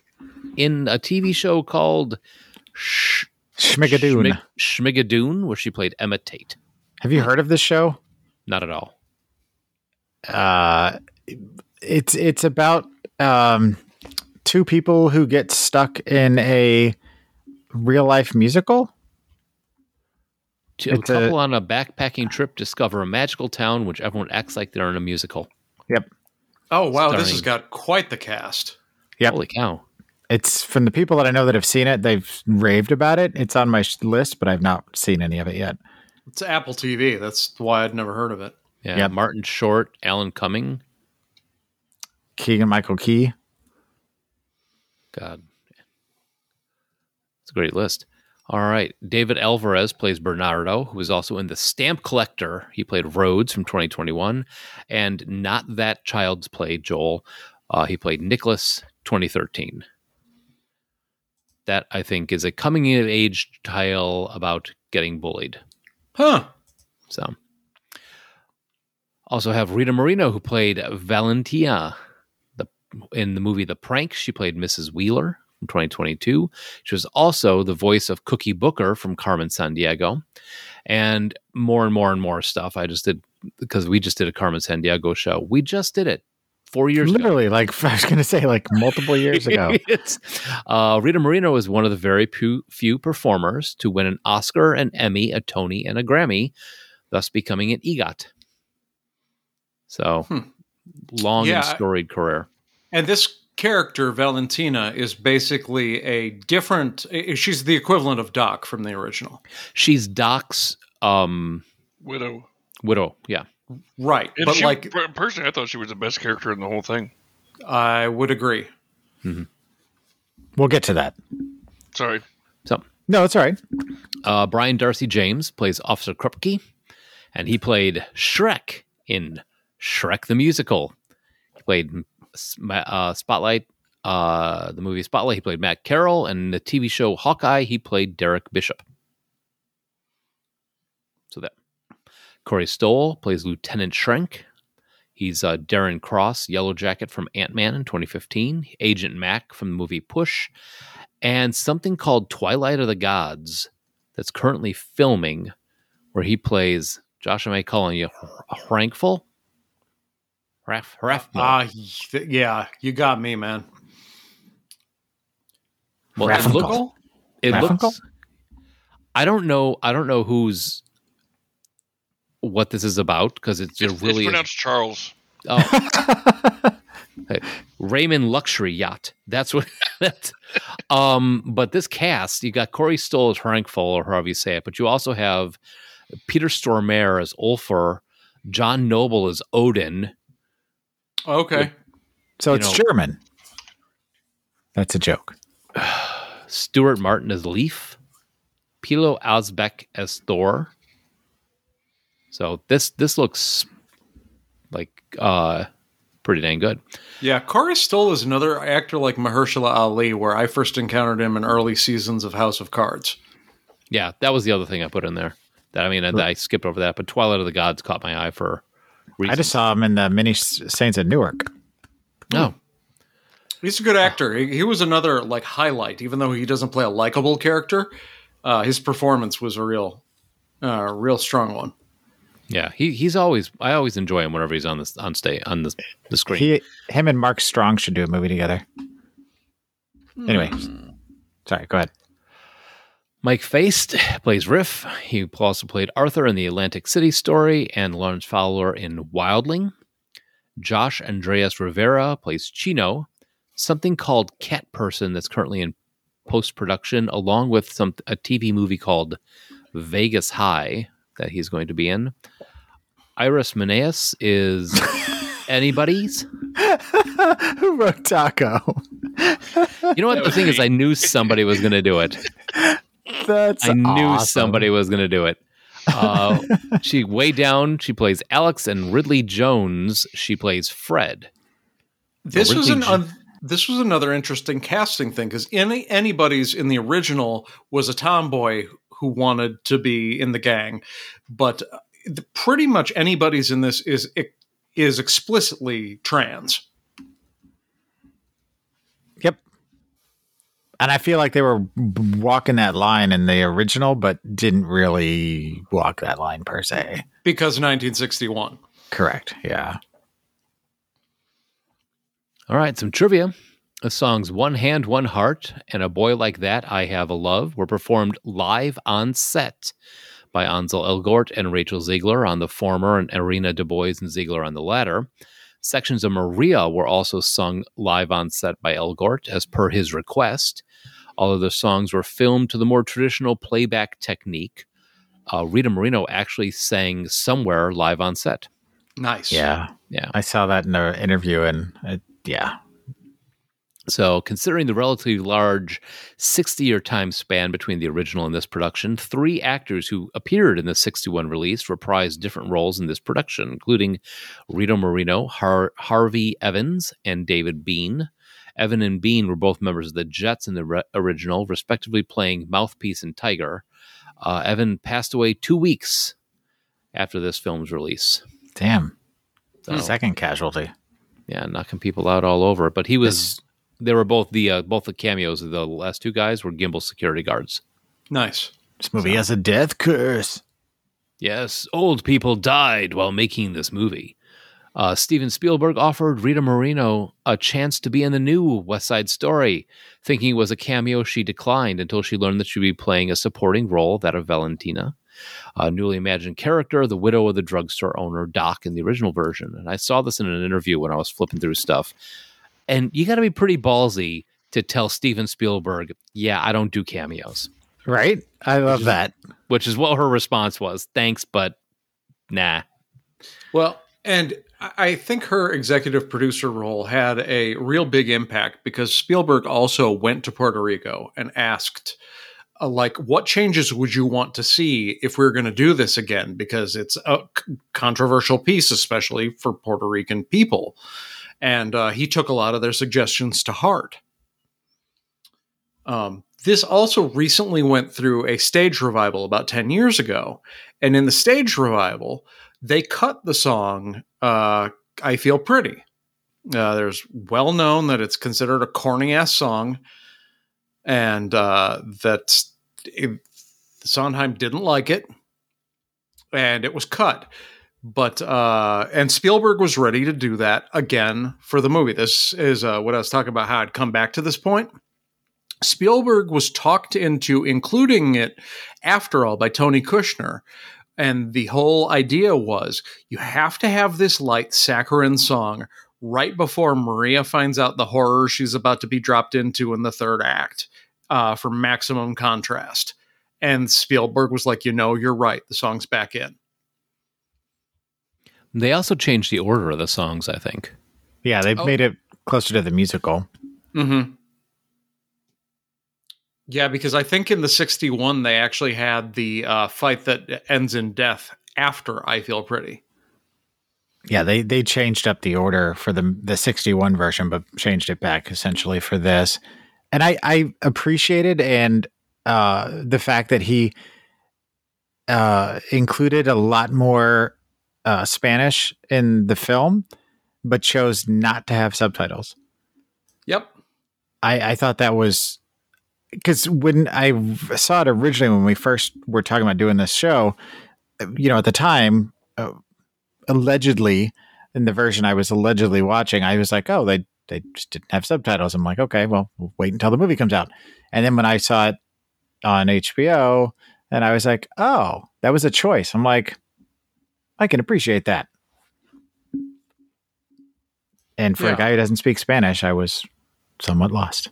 in a TV show called Sh- Schmigadoon. Schmig- Schmigadoon, where she played Emma Tate. Have you heard of this show? Not at all. Uh, it's it's about um, two people who get stuck in a real life musical. To- A It's a- couple on a backpacking trip discover a magical town which everyone acts like they're in a musical. Yep. Oh, wow. This has got quite the cast. Yep. Holy cow. It's from the people that I know that have seen it. They've raved about it. It's on my list, but I've not seen any of it yet. It's Apple TV. That's why I'd never heard of it. Yeah. Yep. Martin Short, Alan Cumming. Keegan Michael Key. God. It's a great list. All right. David Alvarez plays Bernardo, who is also in The Stamp Collector. He played Rhodes from 2021. And Not That Child's Play, Joel. Uh, he played Nicholas 2013. That, I think, is a coming of age tale about getting bullied. Huh. So, also have Rita Moreno, who played Valentina the, in the movie The Prank. She played Mrs. Wheeler from 2022. She was also the voice of Cookie Booker from Carmen Sandiego, and more and more and more stuff. I just did because we just did a Carmen Sandiego show. We just did it four years ago. Literally, like I was going to say, like multiple years ago. It's- uh, Rita Moreno is one of the very few, few performers to win an Oscar, an Emmy, a Tony, and a Grammy, thus becoming an EGOT. So, Hmm. long Yeah, and I- storied career. And this character, Valentina, is basically a different. She's the equivalent of Doc from the original. She's Doc's um, Widow. widow. Yeah. Right. And but she, like, personally, I thought she was the best character in the whole thing. I would agree. We'll get to that. Sorry. So, No, it's all right. uh, Brian Darcy James plays Officer Krupke, and he played Shrek in Shrek the Musical. He played uh, Spotlight, uh, the movie Spotlight. He played Matt Carroll, and the TV show Hawkeye. He played Derek Bishop. So that Corey Stoll plays Lieutenant Schrank. He's uh, Darren Cross, Yellow Jacket from Ant Man in 2015, Agent Mac from the movie Push, and something called Twilight of the Gods that's currently filming where he plays Josh, am I calling you Hrankful? Hraf, Hraf, Ah, y- yeah, you got me, man. well, it Raffinkel. looks, it Raffinkel? looks, I don't know, I don't know who's what this is about because it's, it It's, really it's is pronounced Charles. Oh. Hey, Raymond Luxury Yacht. That's what that's. Um, but this cast, you got Corey Stoll as Hrankful, or however you say it, but you also have Peter Stormare as Ulfur, John Noble as Odin. Okay. So it's know- German. That's a joke. Stuart Martin as Leaf, Pilou Asbæk as Thor. So this this looks like uh pretty dang good. Yeah, Corey Stoll is another actor like Mahershala Ali, where I first encountered him in early seasons of House of Cards. Yeah, that was the other thing I put in there. That I mean, I, I skipped over that, but Twilight of the Gods caught my eye for. Reasons. I just saw him in the mini S- Saints of Newark. no. He's a good actor. He, he was another like highlight, even though he doesn't play a likable character. Uh, his performance was a real, uh, real strong one. Yeah, he he's always I always enjoy him whenever he's on this on stage on the the screen. He, him, and Mark Strong should do a movie together. Anyway, Hmm. sorry. Go ahead. Mike Faist plays Riff. He also played Arthur in the Atlantic City story and Lawrence Fowler in Wildling. Josh Andreas Rivera plays Chino, something called Cat Person that's currently in post production, along with some a TV movie called Vegas High that he's going to be in. Iris Menas is anybody's. Who wrote Taco? You know what? The thing is, I knew somebody was going to do it. That's I knew awesome. somebody was going to do it. Uh, she way down. She plays Alex, and Ridley Jones. She plays Fred. This was an J- un- this was another interesting casting thing because any anybody's in the original was a tomboy who wanted to be in the gang, but uh, the- pretty much anybody's in this is is explicitly trans. Yep. And I feel like they were walking that line in the original, but didn't really walk that line per se. Because 1961. Correct. Yeah. All right, some trivia. The songs One Hand, One Heart and A Boy Like That, I Have a Love were performed live on set by Ansel Elgort and Rachel Zegler on the former and Ariana DeBose and Zegler on the latter. Sections of Maria were also sung live on set by Elgort as per his request. All of the songs were filmed to the more traditional playback technique. Uh, Rita Moreno actually sang somewhere live on set. Nice. Yeah. Yeah. I saw that in an interview, and it, yeah, So, considering the relatively large 60 year time span between the original and this production, three actors who appeared in the 61 release reprised different roles in this production, including Rita Moreno, Har- Harvey Evans, and David Bean. Evan and Bean were both members of the Jets in the re- original, respectively playing Mouthpiece and Tiger. Uh, Evan passed away two weeks after this film's release. damn. So, Second casualty. yeah, knocking people out all over. But he was they were both the uh, both the cameos of the last two guys were Gimbel security guards. Nice. This movie has a death curse. Yes, old people died while making this movie. Uh, Steven Spielberg offered Rita Moreno a chance to be in the new West Side Story. Thinking it was a cameo, she declined until she learned that she'd be playing a supporting role, that of Valentina, a newly imagined character, the widow of the drugstore owner, Doc, in the original version. And I saw this in an interview when I was flipping through stuff. And you got to be pretty ballsy to tell Steven Spielberg, yeah, I don't do cameos, Right? I love that. which is what her response was. Thanks, but nah. Well, and I- I think her executive producer role had a real big impact because Spielberg also went to Puerto Rico and asked, uh, like, what changes would you want to see if we are going to do this again? Because it's a c- controversial piece, especially for Puerto Rican people. And uh, he took a lot of their suggestions to heart. Um, this also recently went through a stage revival about 10 years ago. And in the stage revival, they cut the song uh, I Feel Pretty. Uh, there's well known that it's considered a corny ass song, and uh, that Sondheim didn't like it, and it was cut. But uh, and Spielberg was ready to do that again for the movie. This is uh, what I was talking about. How I'd come back to this point. Spielberg was talked into including it, after all, by Tony Kushner And the whole idea was you have to have this light saccharine song right before Maria finds out the horror she's about to be dropped into in the third act uh, for maximum contrast. And Spielberg was like, you know, you're right. The song's back in. They also changed the order of the songs, I think. Yeah, they've Oh. made it closer to the musical. Mm-hmm. Yeah, because I think in the 61, they actually had the uh, fight that ends in death after I Feel Pretty. Yeah, they they changed up the order for the the 61 version, but changed it back essentially for this. And I I appreciated and uh the fact that he uh included a lot more uh Spanish in the film, but chose not to have subtitles. Yep. I, I thought that was because when I saw it originally, when we first were talking about doing this show, you know, at the time, uh, allegedly, in the version I was allegedly watching, I was like, oh, they they just didn't have subtitles. I'm like, okay, well, we'll wait until the movie comes out. And then when I saw it on HBO, and I was like, oh, that was a choice. I'm like, I can appreciate that. And for Yeah. a guy who doesn't speak Spanish, I was somewhat lost.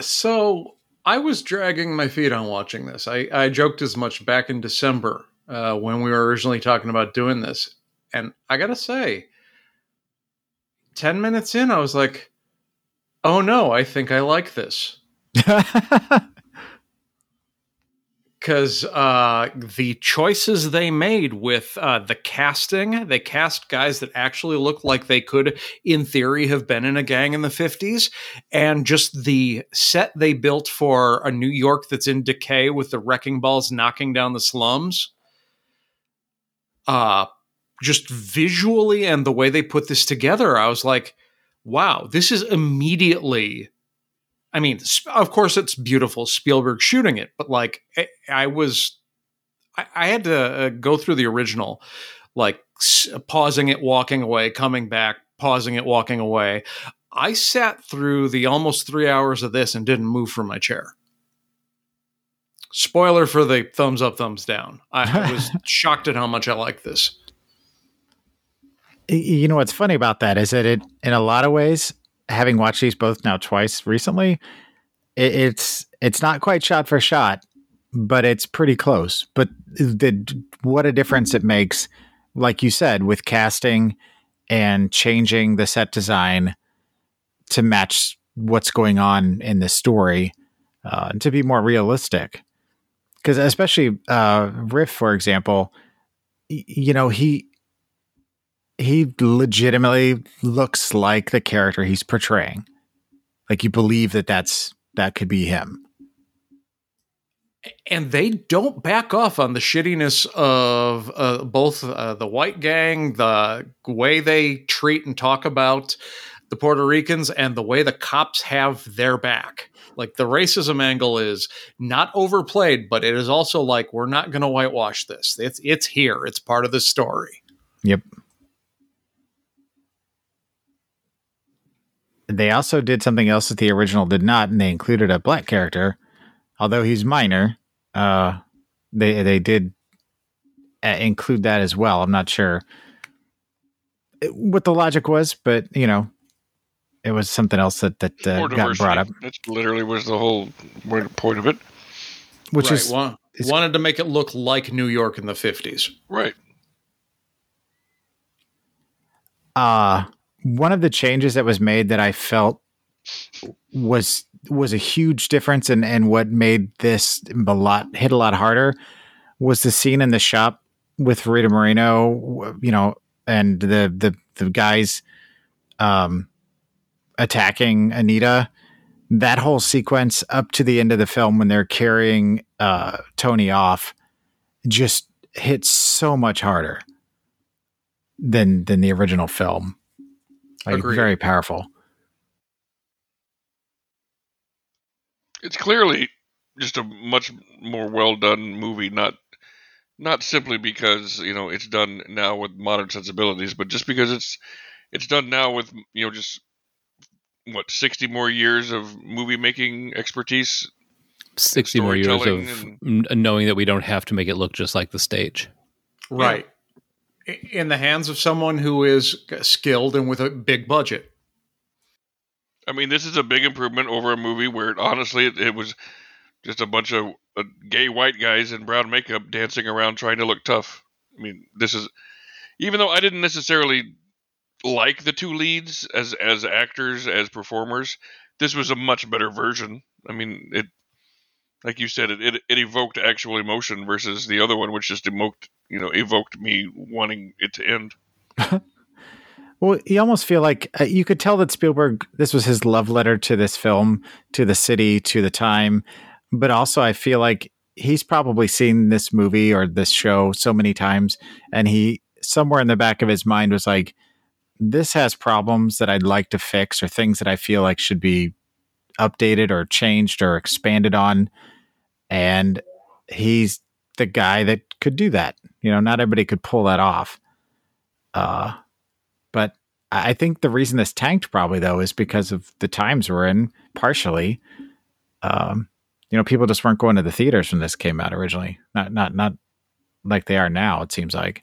So I was dragging my feet on watching this. I, I joked as much back in December uh, when we were originally talking about doing this. And I got to say, 10 minutes in, I was like, oh no, I think I like this. because uh, the choices they made with uh, the casting, they cast guys that actually look like they could, in theory, have been in a gang in the 50s. And just the set they built for a New York that's in decay with the wrecking balls knocking down the slums. Uh, just visually and the way they put this together, I was like, wow, this is immediately I mean, of course, it's beautiful Spielberg shooting it, but like, I, I was, I, I had to uh, go through the original, like s- pausing it, walking away, coming back, pausing it, walking away. I sat through the almost three hours of this and didn't move from my chair. Spoiler for the thumbs up, thumbs down. I, I was shocked at how much I like this. You know what's funny about that is that it in a lot of ways having watched these both now twice recently it, it's it's not quite shot for shot but it's pretty close. But the what a difference it makes like you said with casting and changing the set design to match what's going on in the story uh, to be more realistic. Because especially uh, riff for example y- you know he he legitimately looks like the character he's portraying. Like you believe that that's that could be him. and they don't back off on the shittiness of uh, both uh, the white gang, the way they treat and talk about the Puerto Ricans, and the way the cops have their back. Like the racism angle is not overplayed, but it is also like we're not going to whitewash this. It's it's here. It's part of the story. Yep. They also did something else that the original did not, and they included a black character, although he's minor. Uh, they they did uh, include that as well. I'm not sure what the logic was, but you know, it was something else that that uh, got brought up, That's literally was the whole point of it. which Right, is wa- it's- wanted to make it look like New York in the fifties. Right. uh one of the changes that was made that I felt was was a huge difference and and what made this a lot hit a lot harder was the scene in the shop with Rita Moreno, you know, and the the the guys um attacking Anita. That whole sequence up to the end of the film when they're carrying uh Tony off just hits so much harder than than the original film. Like Agreed. very powerful. It's clearly just a much more well done movie, not not simply because, you know, it's done now with modern sensibilities, but just because it's it's done now with, you know, just what, 60 more years of movie making expertise 60 more years of storytelling n- knowing that we don't have to make it look just like the stage. Right. I- In the hands of someone who is skilled and with a big budget. I mean, this is a big improvement over a movie where honestly it, it was just a bunch of uh, gay white guys in brown makeup dancing around trying to look tough. I mean, this is even though I didn't necessarily like the two leads as as actors as performers, this was a much better version. I mean, it like you said, it it, it evoked actual emotion versus the other one, which just evoked you know evoked me wanting it to end. Well, you almost feel like uh, you could tell that Spielberg, this was his love letter to this film, to the city, to the time. But also, I feel like he's probably seen this movie or this show so many times. And he, somewhere in the back of his mind, was like, this has problems that I'd like to fix or things that I feel like should be updated or changed or expanded on. And he's the guy that could do that. You know, not everybody could pull that off. Uh, but I think the reason this tanked probably though is because of the times we're in, partially. Um, you know, people just weren't going to the theaters when this came out originally. Not not not like they are now, it seems like.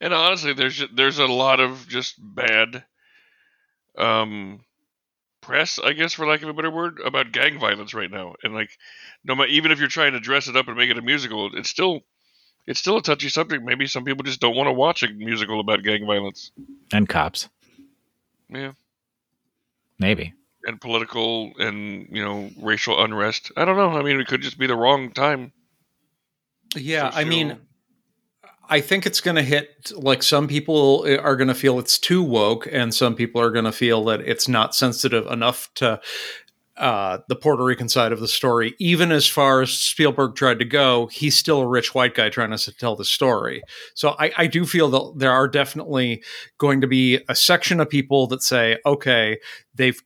And honestly, there's there's a lot of just bad um press, I guess, for lack of a better word, about gang violence right now. And like, no matter even if you're trying to dress it up and make it a musical, it's still it's still a touchy subject. Maybe some people just don't want to watch a musical about gang violence. And cops. Yeah, Maybe. and political and you know racial unrest. I don't know. I mean, it could just be the wrong time. Yeah, to I mean, show- I think it's going to hit like some people are going to feel it's too woke, and some people are going to feel that it's not sensitive enough to uh, the Puerto Rican side of the story. Even as far as Spielberg tried to go, he's still a rich white guy trying to tell the story. So I, I do feel that there are definitely going to be a section of people that say, okay, they've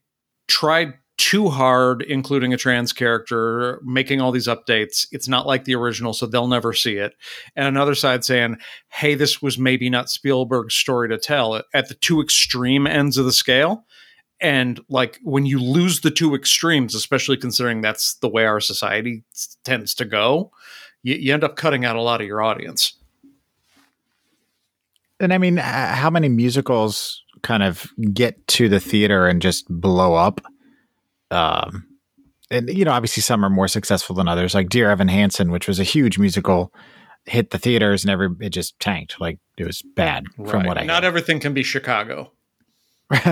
tried too hard, including a trans character, making all these updates. It's not like the original, so they'll never see it. And another side saying, hey, this was maybe not Spielberg's story to tell at the two extreme ends of the scale. And like when you lose the two extremes, especially considering that's the way our society tends to go, you, you end up cutting out a lot of your audience. And I mean, how many musicals kind of get to the theater and just blow up? Um, and you know, obviously some are more successful than others. Like Dear Evan Hansen, which was a huge musical, hit the theaters and every it just tanked. Like it was bad from what I not hear. everything can be Chicago.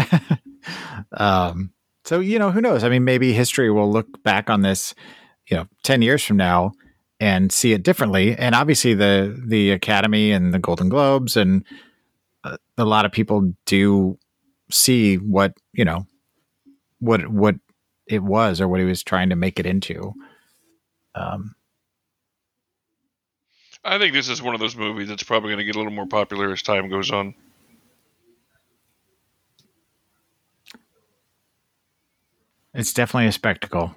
um, so you know, who knows? I mean, maybe history will look back on this, you know, ten years from now and see it differently. And obviously, the the Academy and the Golden Globes and uh, a lot of people do see what you know what what it was or what he was trying to make it into. Um, I think this is one of those movies that's probably going to get a little more popular as time goes on. It's definitely a spectacle.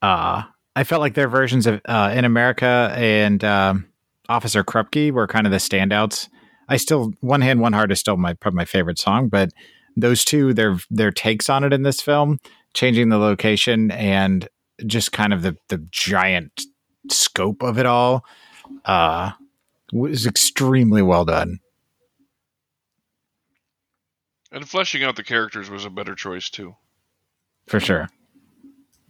Uh, I felt like their versions of uh, In America and um, Officer Krupke were kind of the standouts. I still, One Hand, One Heart is still my probably my favorite song, but those two, their their takes on it in this film, changing the location and just kind of the the giant scope of it all, uh, was extremely well done. And fleshing out the characters was a better choice too. For sure.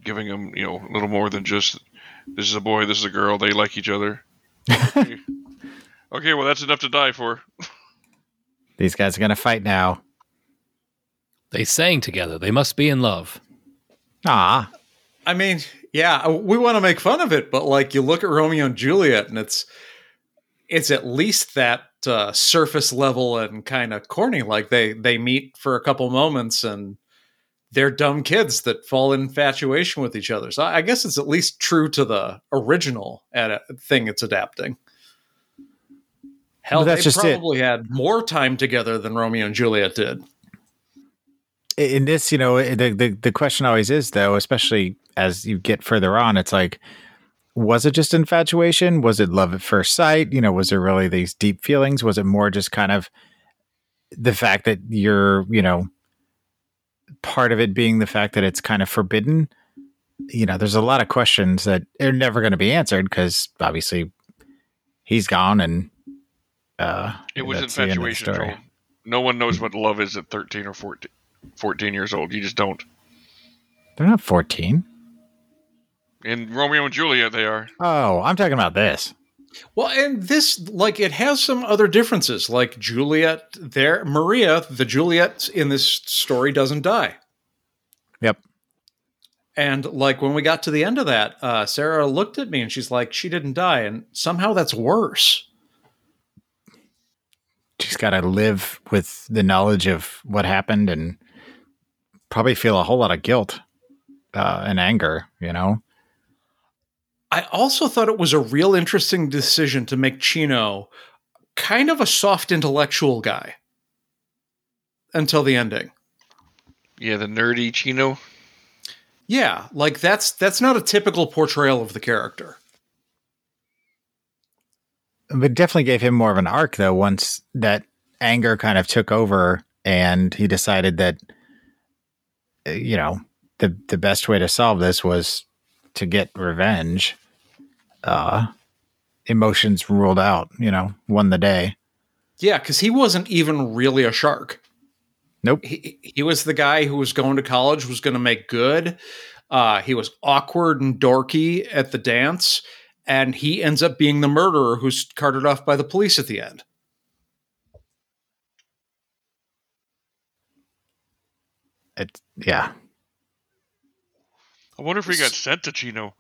Giving them, you know, a little more than just this is a boy, this is a girl, they like each other. okay, well that's enough to die for. These guys are gonna fight now. They sang together. They must be in love. Ah, I mean, yeah, we want to make fun of it, but like you look at Romeo and Juliet, and it's it's at least that uh, surface level and kind of corny. Like they they meet for a couple moments, and they're dumb kids that fall in infatuation with each other. So I guess it's at least true to the original ad- thing it's adapting. Hell, But that's they just it. probably had more time together than Romeo and Juliet did. In this, you know, the, the the question always is though, especially as you get further on, it's like, was it just infatuation? Was it love at first sight? You know, was there really these deep feelings? Was it more just kind of the fact that you're, you know, part of it being the fact that it's kind of forbidden. You know, there's a lot of questions that are never going to be answered because obviously he's gone and uh, It was that's the end of the infatuation, No one knows what love is at 13 or 14, 14 years old. You just don't. They're not 14. In Romeo and Juliet, they are. Oh, I'm talking about this. Well, and this, like, it has some other differences. Like Juliet, there, Maria, the Juliet in this story doesn't die. Yep. And like when we got to the end of that, uh, Sarah looked at me and she's like, "She didn't die," and somehow that's worse. She's got to live with the knowledge of what happened and probably feel a whole lot of guilt uh, and anger, you know? I also thought it was a real interesting decision to make Chino kind of a soft intellectual guy until the ending. Yeah, the nerdy Chino. Yeah, like that's that's not a typical portrayal of the character. But definitely gave him more of an arc, though, once that anger kind of took over and he decided that, you know, the, the best way to solve this was to get revenge. Uh, emotions ruled out, you know, won the day. Yeah, because he wasn't even really a shark. Nope. He, he was the guy who was going to college, was going to make good. Uh, he was awkward and dorky at the dance, and he ends up being the murderer who's carted off by the police at the end. It, yeah. I wonder if he got sent to Chino.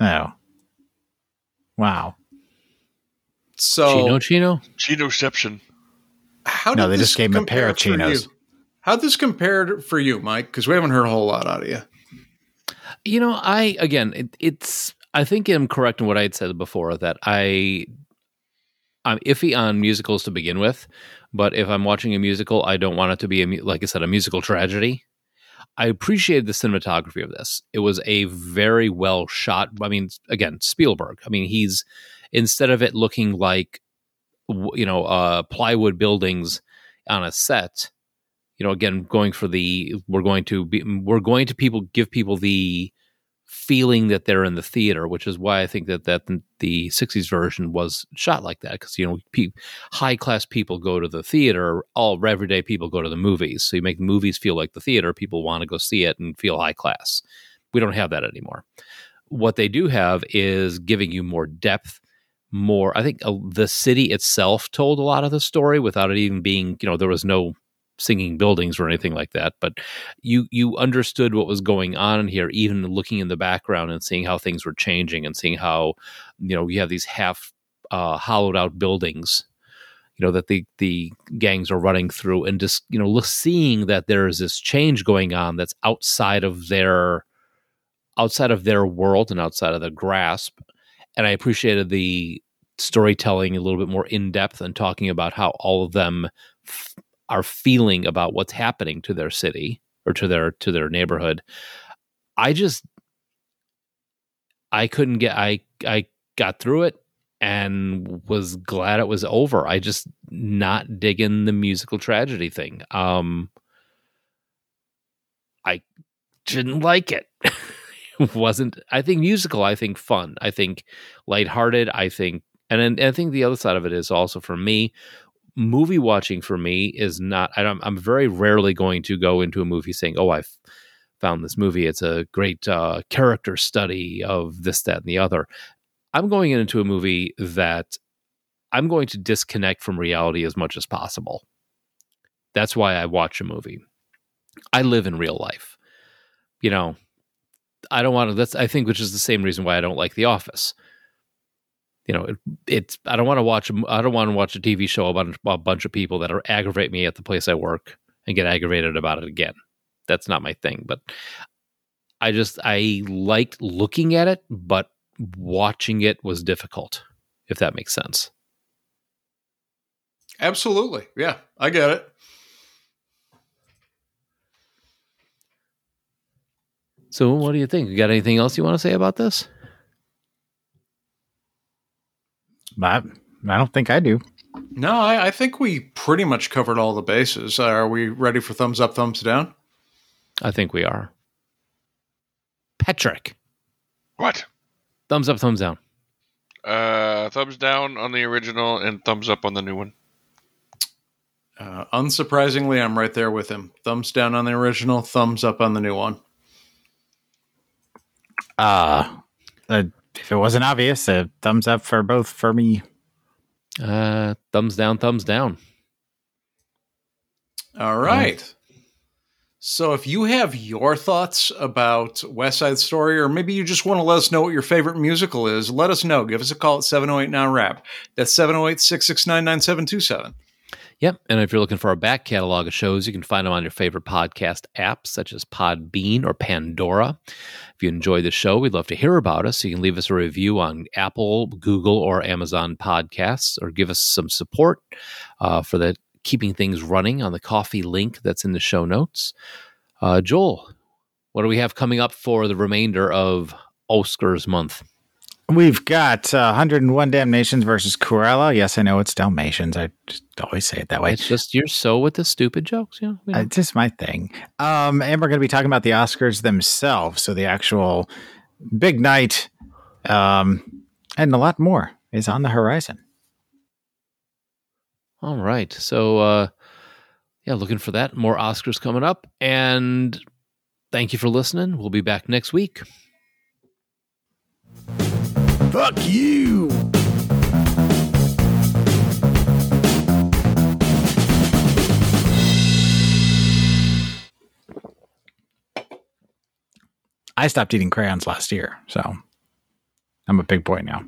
No. Wow. So, Chino Chino? Chinoception. how No, did they just gave him a pair of chinos. How'd this compare for you, Mike? Because we haven't heard a whole lot out of you. You know, I again, it, it's. I think I'm correct in what I had said before that I, I'm iffy on musicals to begin with, but if I'm watching a musical, I don't want it to be a like I said, a musical tragedy. I appreciated the cinematography of this. It was a very well shot. I mean, again, Spielberg. I mean, he's instead of it looking like you know uh, plywood buildings on a set. You know, again, going for the we're going to be we're going to people give people the feeling that they're in the theater, which is why I think that that the '60s version was shot like that because you know pe- high class people go to the theater, all everyday people go to the movies. So you make the movies feel like the theater. People want to go see it and feel high class. We don't have that anymore. What they do have is giving you more depth, more. I think uh, the city itself told a lot of the story without it even being. You know, there was no singing buildings or anything like that but you you understood what was going on here even looking in the background and seeing how things were changing and seeing how you know you have these half uh, hollowed out buildings you know that the the gangs are running through and just you know seeing that there is this change going on that's outside of their outside of their world and outside of their grasp. And i appreciated the storytelling a little bit more in depth and talking about how all of them are feeling about what's happening to their city or to their to their neighborhood i just i couldn't get i i got through it and was glad it was over. I just not digging the musical tragedy thing. Um i didn't like it. Wasn't i think musical i think fun. I think lighthearted i think and, and i think the other side of it is also for me movie watching for me is not I i'm very rarely going to go into a movie saying oh i've found this movie. It's a great uh, character study of this that and the other. I'm going into a movie that i'm going to disconnect from reality as much as possible. That's why i watch a movie. I live in real life. You know i don't want to that's i think which is the same reason why i don't like the office you know, it, it's I don't want to watch I don't want to watch a TV show about a bunch of people that are aggravate me at the place I work and get aggravated about it again. That's not my thing, but I just I liked looking at it, but watching it was difficult, if that makes sense. Absolutely. Yeah, I get it. So, what do you think? You got anything else you want to say about this? I, I don't think I do. No, I, I think we pretty much covered all the bases. Uh, are we ready for thumbs up, thumbs down? I think we are. Patrick, What? thumbs up, thumbs down. Uh, thumbs down on the original and thumbs up on the new one. Uh, unsurprisingly, I'm right there with him. Thumbs down on the original, thumbs up on the new one. Uh, uh, if it wasn't obvious, a thumbs up for both for me. Uh, thumbs down, thumbs down. All right. So if you have your thoughts about West Side Story, or maybe you just want to let us know what your favorite musical is, let us know. Give us a call at 708 Now Rap. That's 708 669 9727. Yep. And if you're looking for a back catalog of shows, you can find them on your favorite podcast apps such as Podbean or Pandora. If you enjoy the show, we'd love to hear about us. You can leave us a review on Apple, Google, or Amazon podcasts, or give us some support uh, for the keeping things running on the coffee link that's in the show notes. Uh, Joel, what do we have coming up for the remainder of Oscars month? We've got uh, 101 Damnations versus Cruella. Yes, I know it's Dalmatians. I just always say it that way. It's just you're so with the stupid jokes, you know. you know. Uh, It's just my thing. Um, and we're going to be talking about the Oscars themselves. So the actual big night um, and a lot more is on the horizon. All right. So, uh, yeah, looking for that. More Oscars coming up. And thank you for listening. We'll be back next week. Fuck you. I stopped eating crayons last year, so I'm a big boy now.